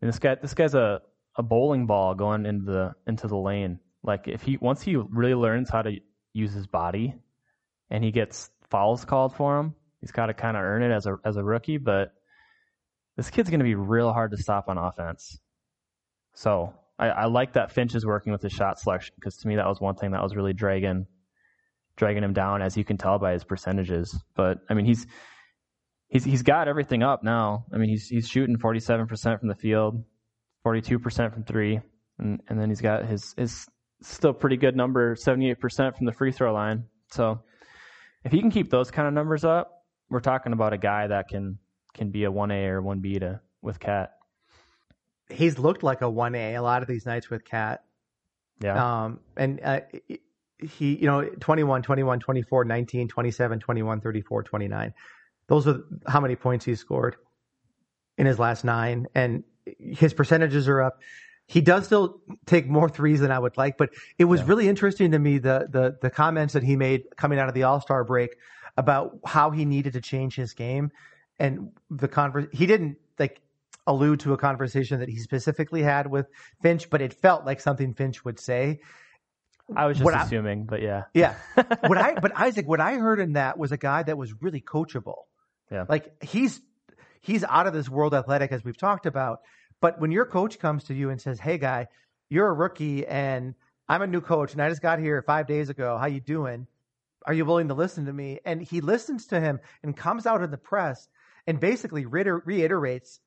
and this guy, this guy's a a bowling ball going into the into the lane. Like if he once he really learns how to use his body, and he gets fouls called for him, he's got to kind of earn it as a as a rookie. But this kid's going to be real hard to stop on offense. So I, I like that Finch is working with his shot selection because to me that was one thing that was really dragging dragging him down, as you can tell by his percentages. But I mean he's he's he's got everything up now. I mean he's he's shooting forty seven percent from the field, forty two percent from three, and and then he's got his his still pretty good number, seventy eight percent from the free throw line. So if he can keep those kind of numbers up, we're talking about a guy that can can be a one A or one B to with KAT. He's looked like a one A a lot of these nights with KAT. Yeah. Um, and uh, he, you know, 21, 21, 24, 19, 27, 21, 34, 29. Those are how many points he scored in his last nine. And his percentages are up. He does still take more threes than I would like, but it was Yeah. really interesting to me the, the the comments that he made coming out of the All Star break about how he needed to change his game, and the conver- he didn't like allude to a conversation that he specifically had with Finch, but it felt like something Finch would say. I was just what I- assuming, but yeah. Yeah. what I but Isaac, what I heard in that was a guy that was really coachable. Yeah. Like he's he's out of this world athletic as we've talked about. But when your coach comes to you and says, "Hey guy, you're a rookie and I'm a new coach and I just got here 5 days ago. How you doing? Are you willing to listen to me?" And he listens to him and comes out in the press and basically reiter- reiterates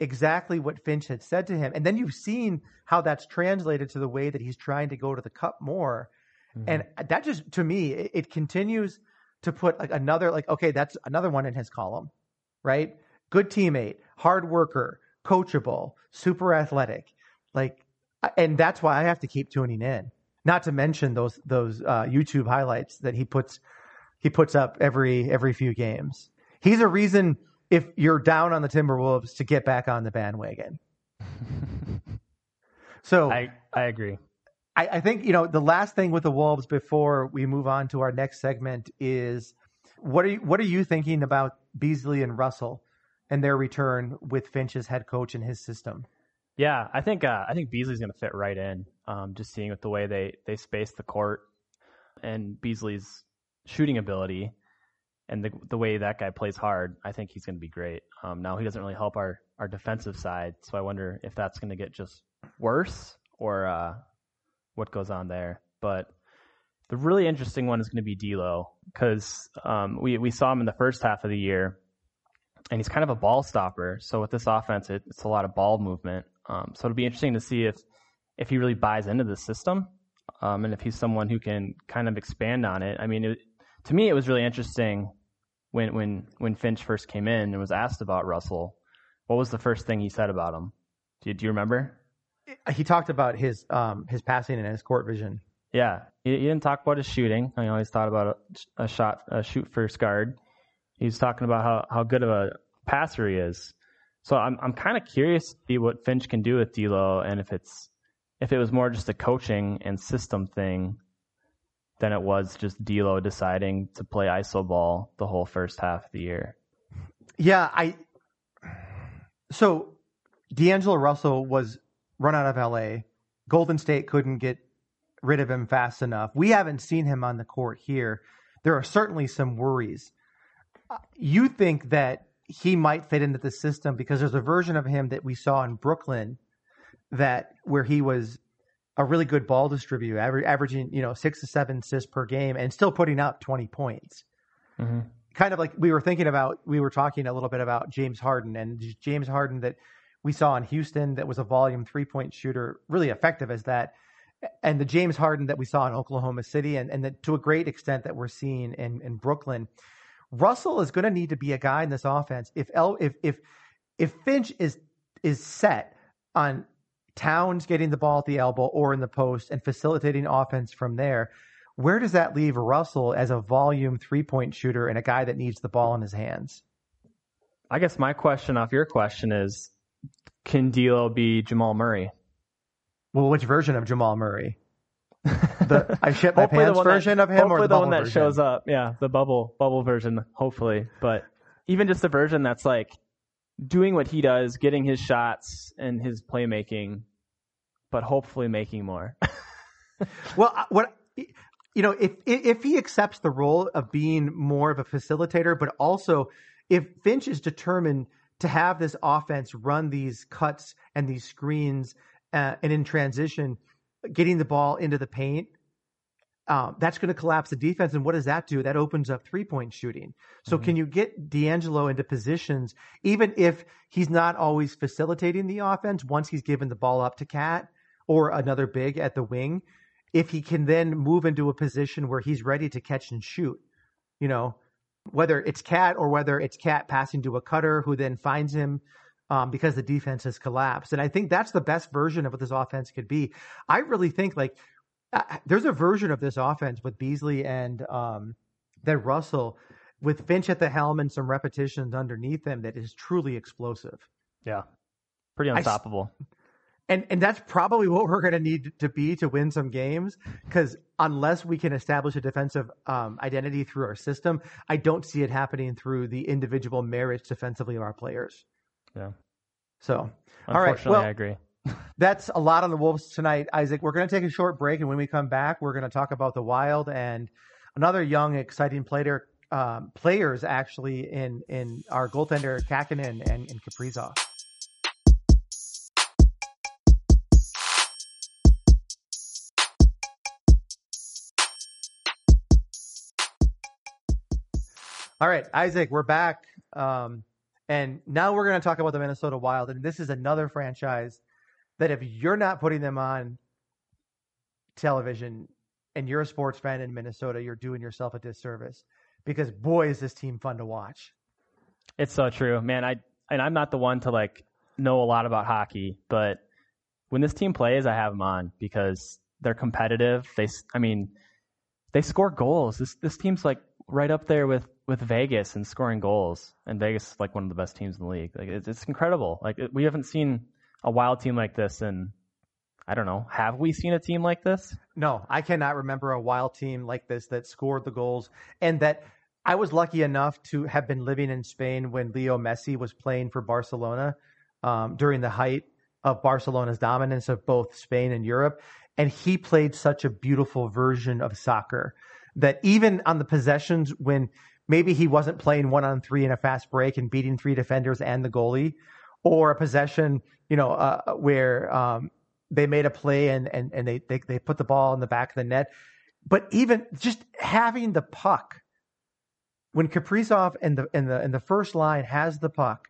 exactly what Finch had said to him. And then you've seen how that's translated to the way that he's trying to go to the cup more. Mm-hmm. And that just, to me, it, it, continues to put like another, like, okay, that's another one in his column, right? Good teammate, hard worker, coachable, super athletic. Like, and that's why I have to keep tuning in. Not to mention those, those, uh, YouTube highlights that he puts, he puts up every, every few games. He's a reason if you're down on the Timberwolves to get back on the bandwagon. so I, I agree. I, I think, you know, the last thing with the Wolves before we move on to our next segment is what are you, what are you thinking about Beasley and Russell and their return with Finch's head coach and his system? Yeah, I think uh, I think Beasley's going to fit right in. Um, just seeing with the way they they space the court and Beasley's shooting ability and the the way that guy plays hard, I think he's going to be great. Um, now he doesn't really help our our defensive side, so I wonder if that's going to get just worse or uh, what goes on there. But the really interesting one is going to be D'Lo because um, we we saw him in the first half of the year, and he's kind of a ball stopper. So with this offense, it, it's a lot of ball movement. Um, so it'll be interesting to see if if he really buys into the system, um, and if he's someone who can kind of expand on it. I mean, it, to me, it was really interesting when when when Finch first came in and was asked about Russell. What was the first thing he said about him? Do you, do you remember? He talked about his um, his passing and his court vision. Yeah, he, he didn't talk about his shooting. I always thought about a, a shot, a shoot first guard. He's talking about how, how good of a passer he is. So I'm I'm kind of curious to see what Finch can do with D'Lo, and if it's if it was more just a coaching and system thing than it was just D'Lo deciding to play iso ball the whole first half of the year. Yeah, I. So D'Angelo Russell was run out of LA. Golden State couldn't get rid of him fast enough. We haven't seen him on the court here. There are certainly some worries. Uh, you think that he might fit into the system because there's a version of him that we saw in Brooklyn that where he was a really good ball distributor, aver- averaging you know six to seven assists per game, and still putting up twenty points. Mm-hmm. Kind of like we were thinking about, we were talking a little bit about James Harden and James Harden that we saw in Houston that was a volume three point shooter, really effective as that, and the James Harden that we saw in Oklahoma City, and and that to a great extent that we're seeing in in Brooklyn. Russell is going to need to be a guy in this offense if El, if if if Finch is is set on Towns getting the ball at the elbow or in the post and facilitating offense from there. Where does that leave Russell as a volume three point shooter and a guy that needs the ball in his hands? I guess my question off your question is can D'Lo be Jamal Murray? Well, which version of Jamal Murray? The I shit my pants version that, of him, or the, the one that version? shows up? Yeah, the bubble bubble version, hopefully. But even just the version that's like doing what he does, getting his shots and his playmaking, but hopefully making more. well, what you know, if if he accepts the role of being more of a facilitator, but also if Finch is determined to have this offense run these cuts and these screens uh, and in transition, getting the ball into the paint um, that's going to collapse the defense. And what does that do? That opens up three point shooting. So mm-hmm. can you get D'Angelo into positions, even if he's not always facilitating the offense, once he's given the ball up to KAT or another big at the wing, if he can then move into a position where he's ready to catch and shoot, you know, whether it's KAT or whether it's KAT passing to a cutter who then finds him um, because the defense has collapsed. And I think that's the best version of what this offense could be. I really think like there's a version of this offense with Beasley and um, then Russell with Finch at the helm and some repetitions underneath him that is truly explosive. Yeah, pretty unstoppable. I, and and that's probably what we're going to need to be to win some games because unless we can establish a defensive um, identity through our system, I don't see it happening through the individual merits defensively of our players. Yeah. So, all right. Well, I agree that's a lot on the Wolves tonight, Isaac. We're going to take a short break, and when we come back, we're going to talk about the Wild and another young, exciting player, um, players actually in in our goaltender Kahkonen and, and Kaprizov. All right, Isaac, we're back. Um, And now we're going to talk about the Minnesota Wild. And this is another franchise that if you're not putting them on television and you're a sports fan in Minnesota, you're doing yourself a disservice because boy, is this team fun to watch. It's so true, man. I and I'm not the one to like know a lot about hockey, but when this team plays, I have them on because they're competitive. They, I mean, they score goals. This this team's like right up there with with Vegas and scoring goals, and Vegas is like one of the best teams in the league. Like it's, it's incredible. Like it, we haven't seen a wild team like this in I don't know. Have we seen a team like this? No, I cannot remember a wild team like this that scored the goals and that I was lucky enough to have been living in Spain when Leo Messi was playing for Barcelona um, during the height of Barcelona's dominance of both Spain and Europe. And he played such a beautiful version of soccer that even on the possessions when maybe he wasn't playing one on three in a fast break and beating three defenders and the goalie, or a possession, you know, uh, where um, they made a play and and and they, they they put the ball in the back of the net. But even just having the puck, when Kaprizov in the in the in the first line has the puck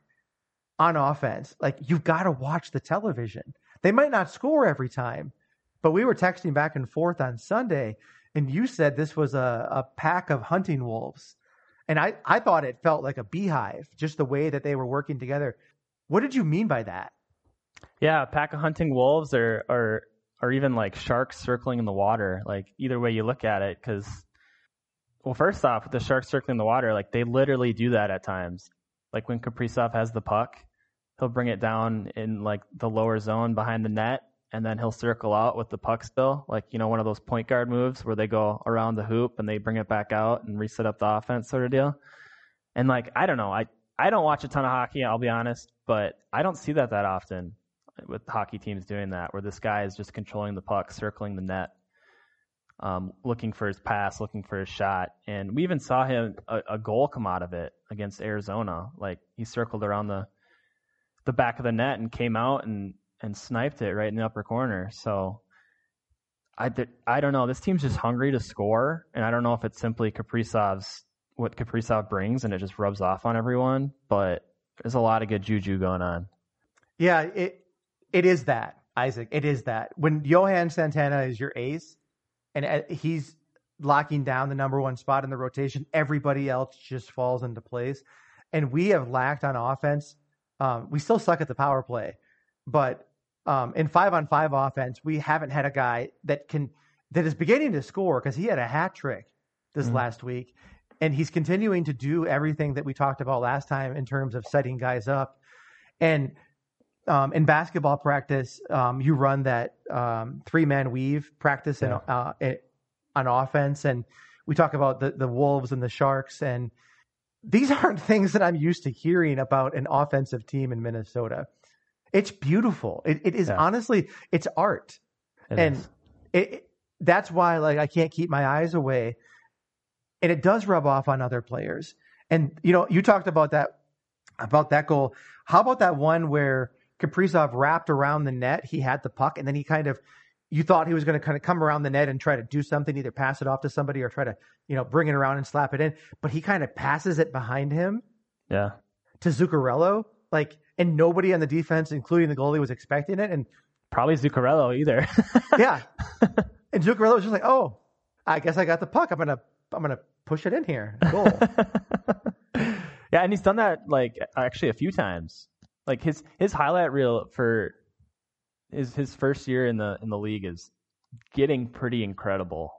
on offense, like you've got to watch the television. They might not score every time, but we were texting back and forth on Sunday, and you said this was a, a pack of hunting wolves. And I, I thought it felt like a beehive, just the way that they were working together. What did you mean by that? Yeah, a pack of hunting wolves or or or even like sharks circling in the water. Like either way you look at it, because well, first off, the sharks circling the water, like they literally do that at times. Like when Kaprizov has the puck, he'll bring it down in like the lower zone behind the net, and then he'll circle out with the puck still, like you know one of those point guard moves where they go around the hoop and they bring it back out and reset up the offense sort of deal. And like I don't know, I I don't watch a ton of hockey, I'll be honest, but I don't see that that often with hockey teams doing that, where this guy is just controlling the puck, circling the net, um, looking for his pass, looking for his shot. And we even saw him a, a, goal come out of it against Arizona. Like he circled around the the back of the net and came out and and sniped it right in the upper corner. So I I don't know. This team's just hungry to score, and I don't know if it's simply Kaprizov's what Kaprizov brings, and it just rubs off on everyone. But there's a lot of good juju going on. Yeah, it it is that, Isaac. It is that. When Johan Santana is your ace and uh, he's locking down the number one spot in the rotation, everybody else just falls into place. And we have lacked on offense. Um, we still suck at the power play, but um, in five on five offense, we haven't had a guy that can that is beginning to score because he had a hat trick this mm-hmm. last week, and he's continuing to do everything that we talked about last time in terms of setting guys up. And um, in basketball practice, um, you run that um, three man weave practice yeah. in, uh, it, on offense, and we talk about the the wolves and the sharks, and these aren't things that I'm used to hearing about an offensive team in Minnesota. It's beautiful. It, it is yeah. honestly, it's art, it and it, that's why like I can't keep my eyes away, and it does rub off on other players. And you know, you talked about that about that goal. How about that one where Kaprizov wrapped around the net. He had the puck, and then he kind of, you thought he was going to kind of come around the net and try to do something, either pass it off to somebody or try to, you know, bring it around and slap it in. But he kind of passes it behind him. Yeah. To Zuccarello, like, and nobody on the defense, including the goalie, was expecting it, and probably Zuccarello either. yeah. And Zuccarello was just like, oh, I guess I got the puck. I'm gonna, I'm gonna push it in here. Goal. yeah, and he's done that like actually a few times. Like his his highlight reel for his his first year in the in the league is getting pretty incredible.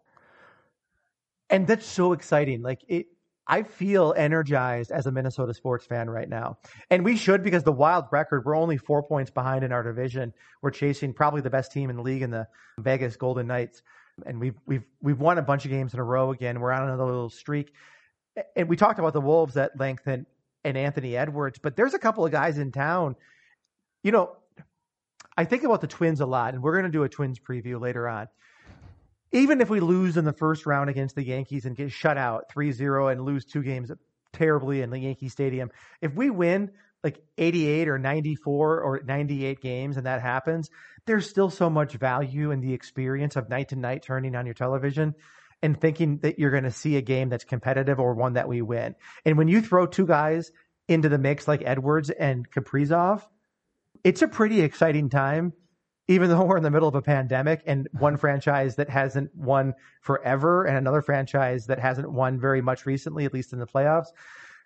And that's so exciting. Like it I feel energized as a Minnesota sports fan right now. And we should because the wild record, we're only four points behind in our division. We're chasing probably the best team in the league in the Vegas Golden Knights. And we've we've we've won a bunch of games in a row again. We're on another little streak. And we talked about the Wolves at length and and Anthony Edwards, but there's a couple of guys in town. You know, I think about the Twins a lot, and we're going to do a Twins preview later on. Even if we lose in the first round against the Yankees and get shut out 3 0 and lose two games terribly in the Yankee Stadium, if we win like 88 or 94 or 98 games and that happens, there's still so much value in the experience of night to night turning on your television and thinking that you're going to see a game that's competitive or one that we win. And when you throw two guys into the mix like Edwards and Kaprizov, it's a pretty exciting time, even though we're in the middle of a pandemic and one franchise that hasn't won forever and another franchise that hasn't won very much recently, at least in the playoffs,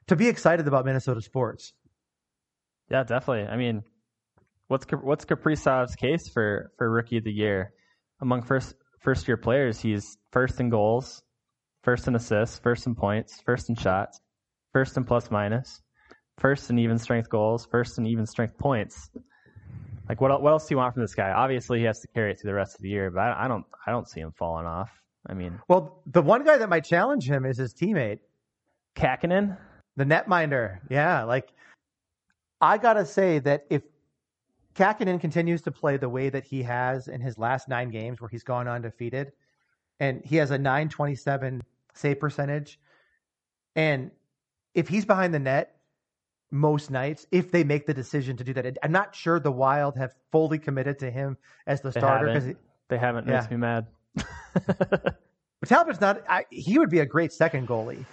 to be excited about Minnesota sports. Yeah, definitely. I mean, what's what's Kaprizov's case for for rookie of the year? Among first first year players, he's first in goals, first in assists, first in points, first in shots, first in plus minus, first in even strength goals, first in even strength points. Like what what else do you want from this guy? Obviously, he has to carry it through the rest of the year, but I, I don't I don't see him falling off. I mean, well, the one guy that might challenge him is his teammate, Kahkonen, the netminder. Yeah, like I gotta say that if Kahkonen continues to play the way that he has in his last nine games, where he's gone undefeated, and he has a 927 save percentage, and if he's behind the net most nights, if they make the decision to do that, I'm not sure the Wild have fully committed to him as the they starter because they haven't. Yeah. Makes me mad. But Talbot's not. I, he would be a great second goalie.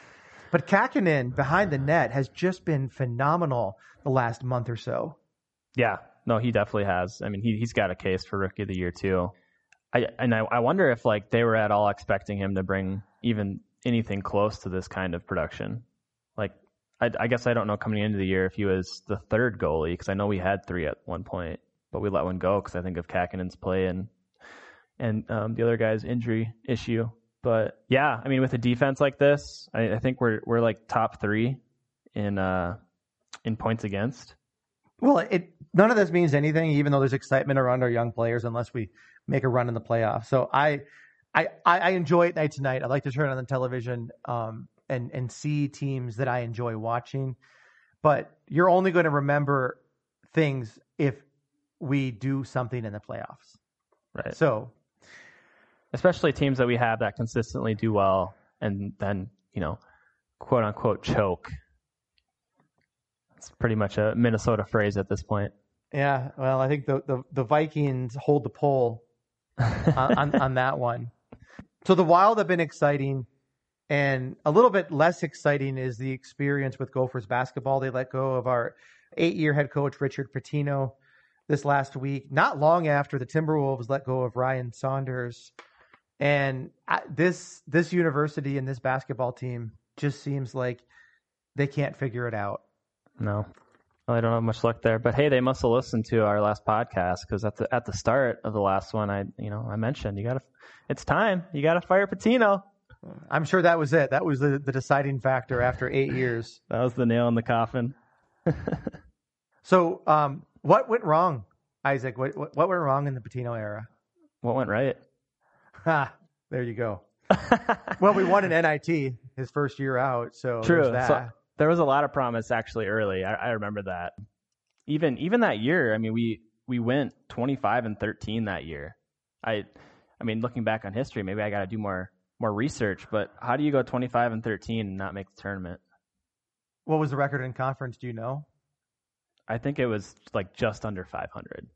But Kahkonen behind the net has just been phenomenal the last month or so. Yeah, no, he definitely has. I mean, he he's got a case for rookie of the year too. I and I, I wonder if like they were at all expecting him to bring even anything close to this kind of production. Like, I, I guess I don't know coming into the year if he was the third goalie because I know we had three at one point, but we let one go because I think of Kahkonen's play and and um, the other guy's injury issue. But yeah, I mean, with a defense like this, I, I think we're we're like top three in uh in points against. Well, it none of this means anything, even though there's excitement around our young players, unless we make a run in the playoffs. So I, I, I enjoy it night to night. I like to turn on the television um, and and see teams that I enjoy watching. But you're only going to remember things if we do something in the playoffs. Right. So especially teams that we have that consistently do well and then you know quote unquote choke it's pretty much a minnesota phrase at this point yeah, well, I think the the, the Vikings hold the pole on, on on that one. So the Wild have been exciting, and a little bit less exciting is the experience with Gophers basketball. They let go of our eight-year head coach Richard Pitino this last week, not long after the Timberwolves let go of Ryan Saunders. And this this university and this basketball team just seems like they can't figure it out. no well, i don't have much luck there but hey they must have listened to our last podcast because at the at the start of the last one i you know i mentioned you gotta it's time you gotta fire pitino I'm sure that was it. That was the, the deciding factor after eight years. that was the nail in the coffin So, um, what went wrong, Isaac? What, what what went wrong in the Pitino era? what went right Ha, there you go. Well, we won an NIT his first year out, so True. So there was a lot of promise actually early. I, I remember that. Even even that year, I mean, we we went 25 and 13 that year. I I mean, looking back on history, maybe I got to do more more research. But how do you go 25 and 13 and not make the tournament? what was the record in conference? Do you know? I think it was like just under 500.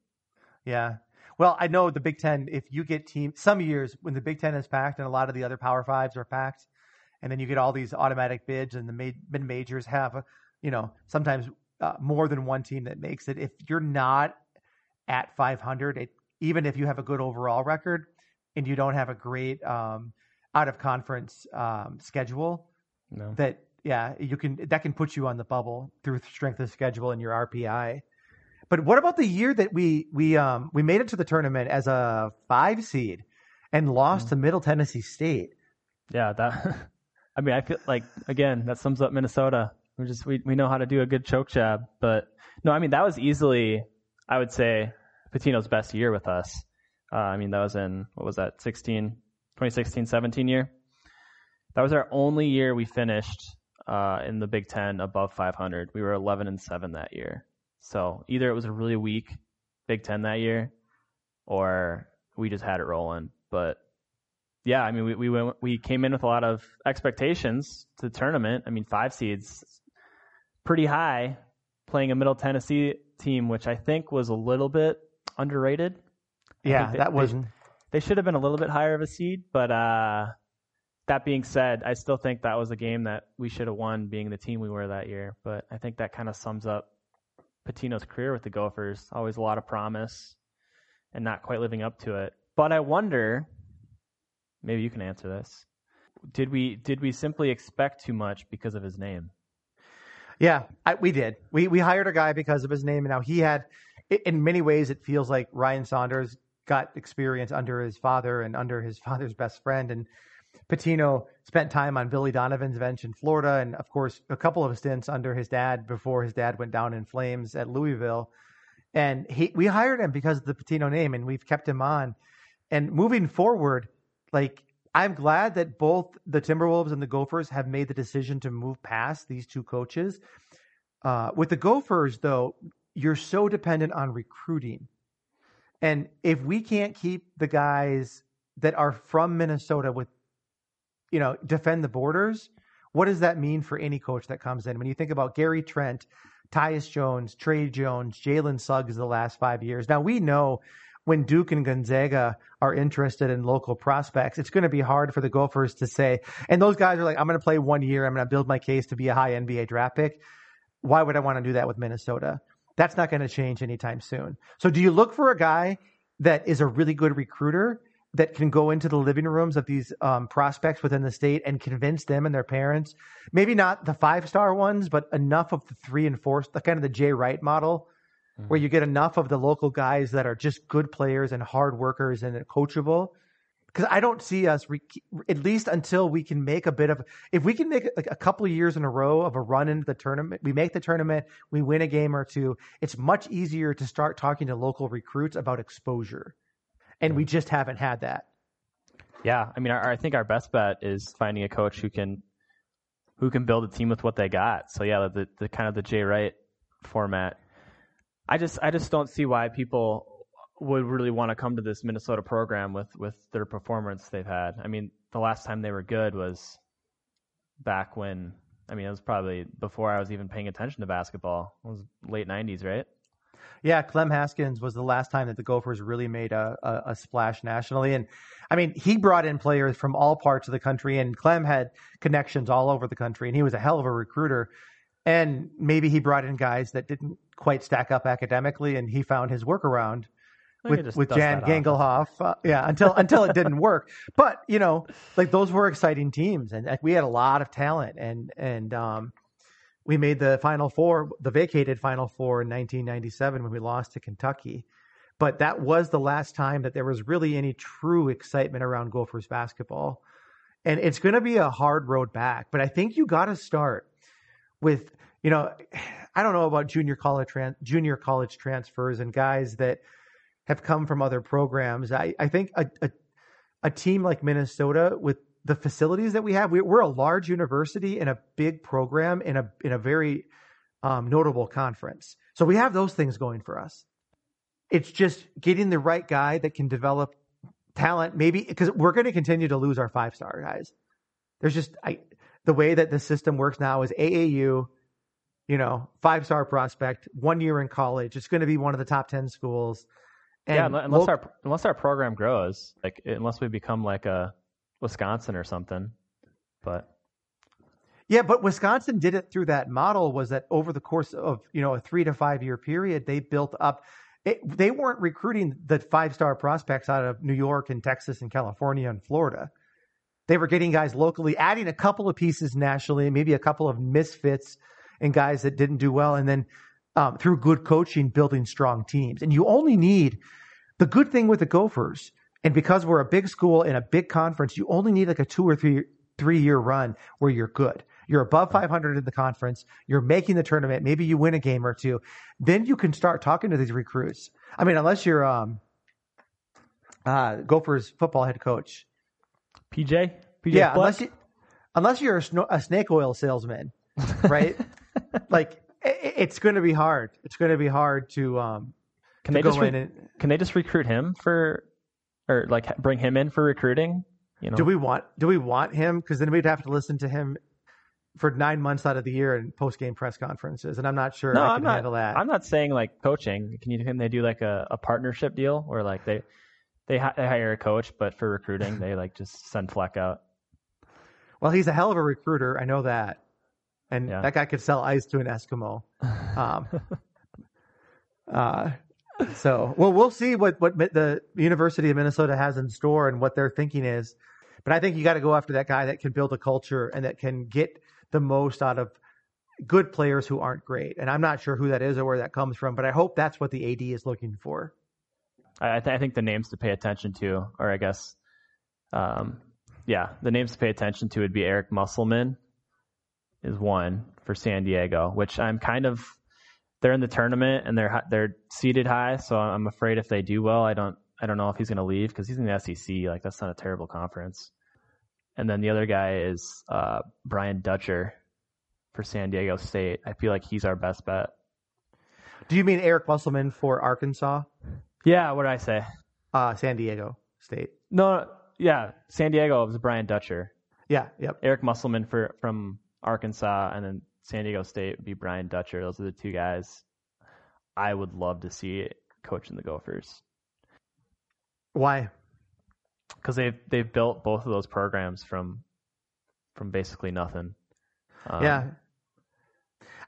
Yeah. Well, I know the Big Ten. If you get team, some years when the Big Ten is packed and a lot of the other Power Fives are packed, and then you get all these automatic bids, and the mid majors have, you know, sometimes uh, more than one team that makes it. If you're not at 500, it, even if you have a good overall record and you don't have a great um, out of conference um, schedule, No. that yeah, you can that can put you on the bubble through strength of schedule and your RPI. But what about the year that we we um we made it to the tournament as a five seed and lost to Middle Tennessee State? Yeah, that. I mean, I feel like again that sums up Minnesota. We just we we know how to do a good choke job, but no, I mean that was easily I would say Pitino's best year with us. Uh, I mean that was in what was that 16, 2016, 17 year. That was our only year we finished uh, in the Big Ten above 500. We were 11 and seven that year. So either it was a really weak Big Ten that year, or we just had it rolling. But yeah, I mean, we we went, we came in with a lot of expectations to the tournament. I mean, five seeds, pretty high, playing a Middle Tennessee team, which I think was a little bit underrated. Yeah, they- that wasn't. They should have been a little bit higher of a seed, but uh, that being said, I still think that was a game that we should have won, being the team we were that year. But I think that kind of sums up Pitino's career with the Gophers. Always a lot of promise, and not quite living up to it. But I wonder, maybe you can answer this. Did we did we simply expect too much because of his name? Yeah, I, we did. We we hired a guy because of his name, and now he had. In many ways, it feels like Ryan Saunders got experience under his father and under his father's best friend, and Pitino spent time on Billy Donovan's bench in Florida, and of course, a couple of stints under his dad before his dad went down in flames at Louisville. And he, we hired him because of the Pitino name, and we've kept him on. And moving forward, like I'm glad that both the Timberwolves and the Gophers have made the decision to move past these two coaches. Uh, with the Gophers, though, you're so dependent on recruiting. And if we can't keep the guys that are from Minnesota with, you know, defend the borders, what does that mean for any coach that comes in? When you think about Gary Trent, Tyus Jones, Tre Jones, Jalen Suggs the last five years. Now we know when Duke and Gonzaga are interested in local prospects, it's going to be hard for the Gophers to say, and those guys are like, I'm going to play one year. I'm going to build my case to be a high NBA draft pick. Why would I want to do that with Minnesota? That's not going to change anytime soon. So do you look for a guy that is a really good recruiter that can go into the living rooms of these um, prospects within the state and convince them and their parents, maybe not the five star ones, but enough of the three and four, the kind of the Jay Wright model mm-hmm. where you get enough of the local guys that are just good players and hard workers and coachable. Because I don't see us, re- at least until we can make a bit of, if we can make like a couple years in a row of a run into the tournament, we make the tournament, we win a game or two, it's much easier to start talking to local recruits about exposure. And we just haven't had that. Yeah, I mean, our, I think our best bet is finding a coach who can who can build a team with what they got. So yeah, the the kind of the Jay Wright format I just I just don't see why people would really want to come to this Minnesota program with with their performance they've had. I mean, the last time they were good was back when I mean, it was probably before I was even paying attention to basketball. It was late '90s, right? Yeah, Clem Haskins was the last time that the Gophers really made a, a, a, splash nationally. And I mean, he brought in players from all parts of the country, and Clem had connections all over the country, and he was a hell of a recruiter. And maybe he brought in guys that didn't quite stack up academically, and he found his workaround with with Jan Gangelhoff. Uh, yeah, until until it didn't work. But you know, like those were exciting teams, and like, we had a lot of talent, and and um, we made the Final Four, the vacated Final Four in 1997 when we lost to Kentucky. But that was the last time that there was really any true excitement around Gophers basketball. And it's going to be a hard road back, but I think you got to start with you know I don't know about junior college junior college transfers and guys that have come from other programs. I, I think a, a, a team like Minnesota with the facilities that we have, we, are a large university and a big program in a in a very um, notable conference. So we have those things going for us. It's just getting the right guy that can develop talent. Maybe because we're going to continue to lose our five star guys. There's just I the way that the system works now is AAU you know, five star prospect, one year in college. It's going to be one of the top 10 schools. And yeah, unless we'll, our unless our program grows, like unless we become like a Wisconsin or something. But yeah, but Wisconsin did it through that model. Was that over the course of you know a three to five year period, they built up. It, they weren't recruiting the five star prospects out of New York and Texas and California and Florida. They were getting guys locally, adding a couple of pieces nationally, maybe a couple of misfits and guys that didn't do well, and then um, through good coaching, building strong teams. And you only need the good thing with the Gophers, and because we're a big school in a big conference, you only need like a two or three three year run where you're good. You're above 500 in the conference. You're making the tournament. Maybe you win a game or two. Then you can start talking to these recruits. I mean, unless you're um, uh, Gophers football head coach, PJ. PJ yeah, unless you, unless you're a, a snake oil salesman, right? like it's going to be hard. It's going to be hard to um. Can to they just re- and, can they just recruit him for, or like bring him in for recruiting? You know? Do we want do we want him? Because then we'd have to listen to him for nine months out of the year in post game press conferences, and I'm not sure no, I am not, handle that. I'm not saying like coaching. Can you can they do like a, a partnership deal where like they they, they hire a coach, but for recruiting they like just send Fleck out. Well, he's a hell of a recruiter. I know that. And Yeah. that guy could sell ice to an Eskimo. Um, uh, so, well, we'll see what, what the University of Minnesota has in store and what their thinking is. But I think you got to go after that guy that can build a culture and that can get the most out of good players who aren't great. And I'm not sure who that is or where that comes from, but I hope that's what the AD is looking for. I, th- I think the names to pay attention to, or I guess, um, yeah, the names to pay attention to would be Eric Musselman is one for San Diego, which I'm kind of they're in the tournament and they're they're seated high, so I'm afraid if they do well, I don't I don't know if he's going to leave because he's in the SEC. Like that's not a terrible conference. And then the other guy is uh, Brian Dutcher for San Diego State. I feel like he's our best bet. Do you mean Eric Musselman for Arkansas, Yeah, what did I say? uh, San Diego State? No, yeah, San Diego was Brian Dutcher. Yeah, yep. Eric Musselman for from Arkansas, and then San Diego State would be Brian Dutcher. Those are the two guys I would love to see coaching the Gophers Why? because they've they've built both of those programs from from basically nothing. Um, yeah.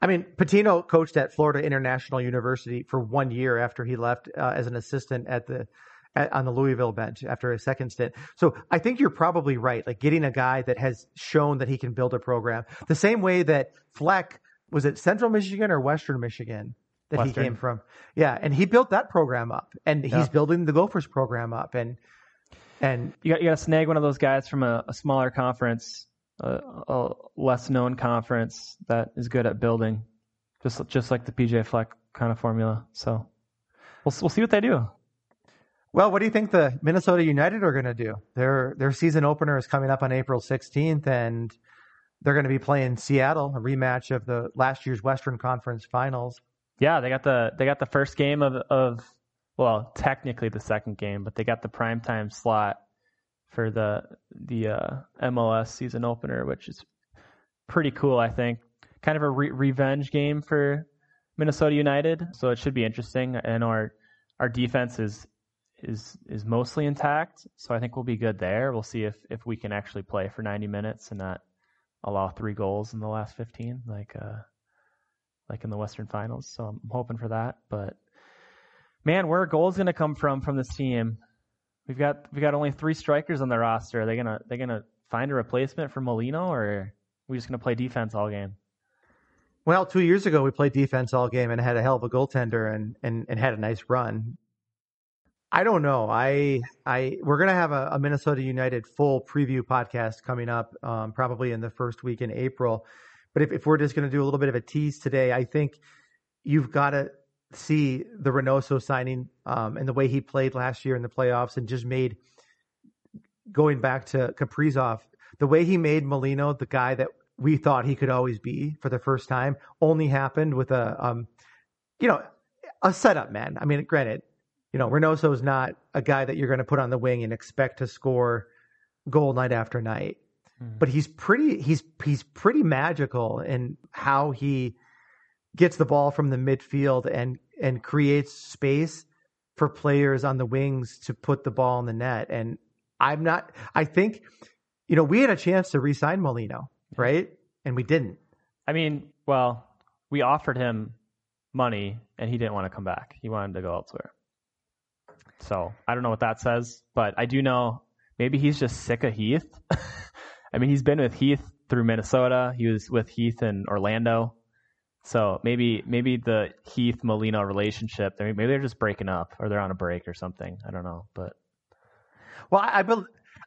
I mean, Pitino coached at Florida International University for one year after he left uh, as an assistant at the on the Louisville bench after his second stint. So I think you're probably right. Like getting a guy that has shown that he can build a program the same way that Fleck was it Central Michigan or Western Michigan that Western. he came from. Yeah, and he built that program up, and Yeah. he's building the Gophers program up, and and you got you got to snag one of those guys from a, a smaller conference, a, a less known conference that is good at building, just just like the PJ Fleck kind of formula. So we'll we'll see what they do. Well, what do you think the Minnesota United are going to do? Their their season opener is coming up on April 16th, and they're going to be playing Seattle, a rematch of the last year's Western Conference Finals. Yeah, they got the they got the first game of of well, technically the second game, but they got the primetime slot for the the uh, MLS season opener, which is pretty cool. I think kind of a re- revenge game for Minnesota United, so it should be interesting. And our our defense is is is mostly intact, so I think we'll be good there. We'll see if if we can actually play for 90 minutes and not allow three goals in the last 15, like uh like in the Western Finals. So I'm hoping for that. But man, where are goals going to come from from this team? We've got we've got only three strikers on the roster. Are they gonna they gonna find a replacement for Molino, or are we just gonna play defense all game? Well, two years ago we played defense all game and had a hell of a goaltender and and, and had a nice run. I don't know. I I we're gonna have a, a Minnesota United full preview podcast coming up, um, probably in the first week in April. But if, if we're just gonna do a little bit of a tease today, I think you've got to see the Reynoso signing um, and the way he played last year in the playoffs and just made going back to Kaprizov, the way he made Molino the guy that we thought he could always be for the first time only happened with a um, you know a setup man. I mean, granted, you know Reynoso is not a guy that you're going to put on the wing and expect to score goal night after night, Mhm. but he's pretty he's he's pretty magical in how he gets the ball from the midfield and and creates space for players on the wings to put the ball in the net. And I'm not. I think you know we had a chance to re-sign Molino, right? And we didn't. I mean, well, we offered him money and he didn't want to come back. He wanted to go elsewhere. So I don't know what that says, but I do know maybe he's just sick of Heath. I mean, he's been with Heath through Minnesota. He was with Heath in Orlando. So maybe maybe the Heath Molino relationship, maybe they're just breaking up or they're on a break or something. I don't know, but Well, I, I,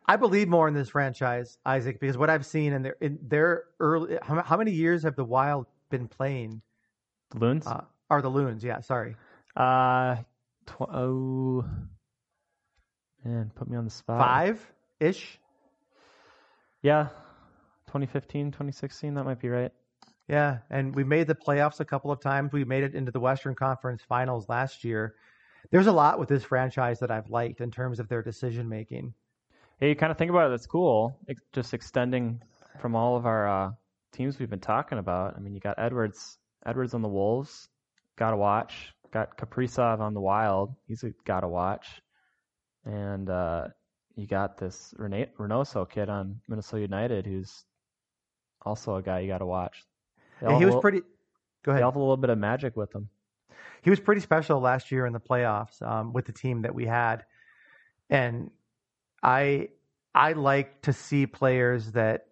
I believe more in this franchise, Isaac, because what I've seen in their in their early. How, how many years have the Wild been playing? the Loons. Uh, are the Loons? Yeah, sorry. Uh, tw- oh man, put me on the spot. Five ish. Yeah, 2015, 2016, that might be right. Yeah, and we made the playoffs a couple of times. We made it into the Western Conference Finals last year. There's a lot with this franchise that I've liked in terms of their decision making. Hey, you kind of think about it. That's cool. Ex- just extending from all of our uh, teams we've been talking about. I mean, you got Edwards, Edwards on the Wolves, got to watch. Got Kaprizov on the Wild. He's got to watch. And uh, you got this Rene- Reynoso kid on Minnesota United, who's also a guy you got to watch. Yeah, he was little, pretty. Go ahead. They have a little bit of magic with him. He was pretty special last year in the playoffs um, with the team that we had, and I I like to see players that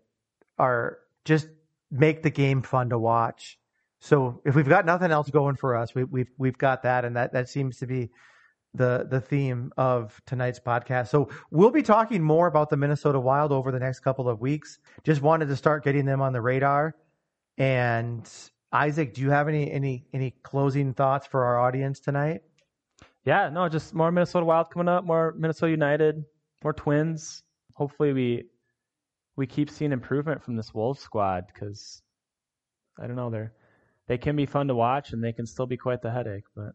are just make the game fun to watch. So if we've got nothing else going for us, we, we've we've got that, and that that seems to be the the theme of tonight's podcast. So we'll be talking more about the Minnesota Wild over the next couple of weeks. Just wanted to start getting them on the radar. And Isaac, do you have any any any closing thoughts for our audience tonight? Yeah, no, just more Minnesota Wild coming up, more Minnesota United, more Twins. Hopefully we we keep seeing improvement from this Wolves squad because I don't know they're they can be fun to watch and they can still be quite the headache, but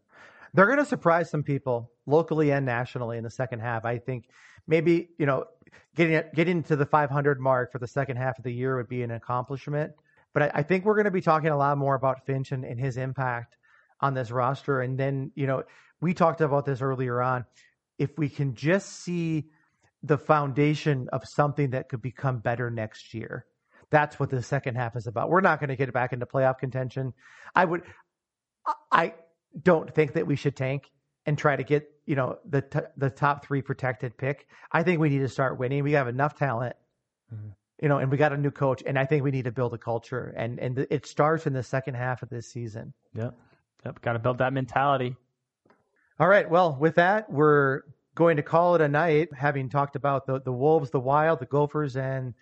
they're going to surprise some people locally and nationally in the second half. I think maybe you know getting getting to the 500 mark for the second half of the year would be an accomplishment. But I, I think we're going to be talking a lot more about Finch and, and his impact on this roster. And then you know we talked about this earlier on. If we can just see the foundation of something that could become better next year. That's what the second half is about. We're not going to get back into playoff contention. I would, I don't think that we should tank and try to get you know the t- the top three protected pick. I think we need to start winning. We have enough talent, mm-hmm. you know, and we got a new coach, and I think we need to build a culture, and and it starts in the second half of this season. Yep, yep, got to build that mentality. All right, well, with that, we're going to call it a night, having talked about the the Wolves, the Wild, the Gophers, and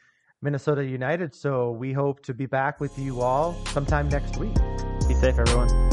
Minnesota United. So we hope to be back with you all sometime next week. Be safe, everyone.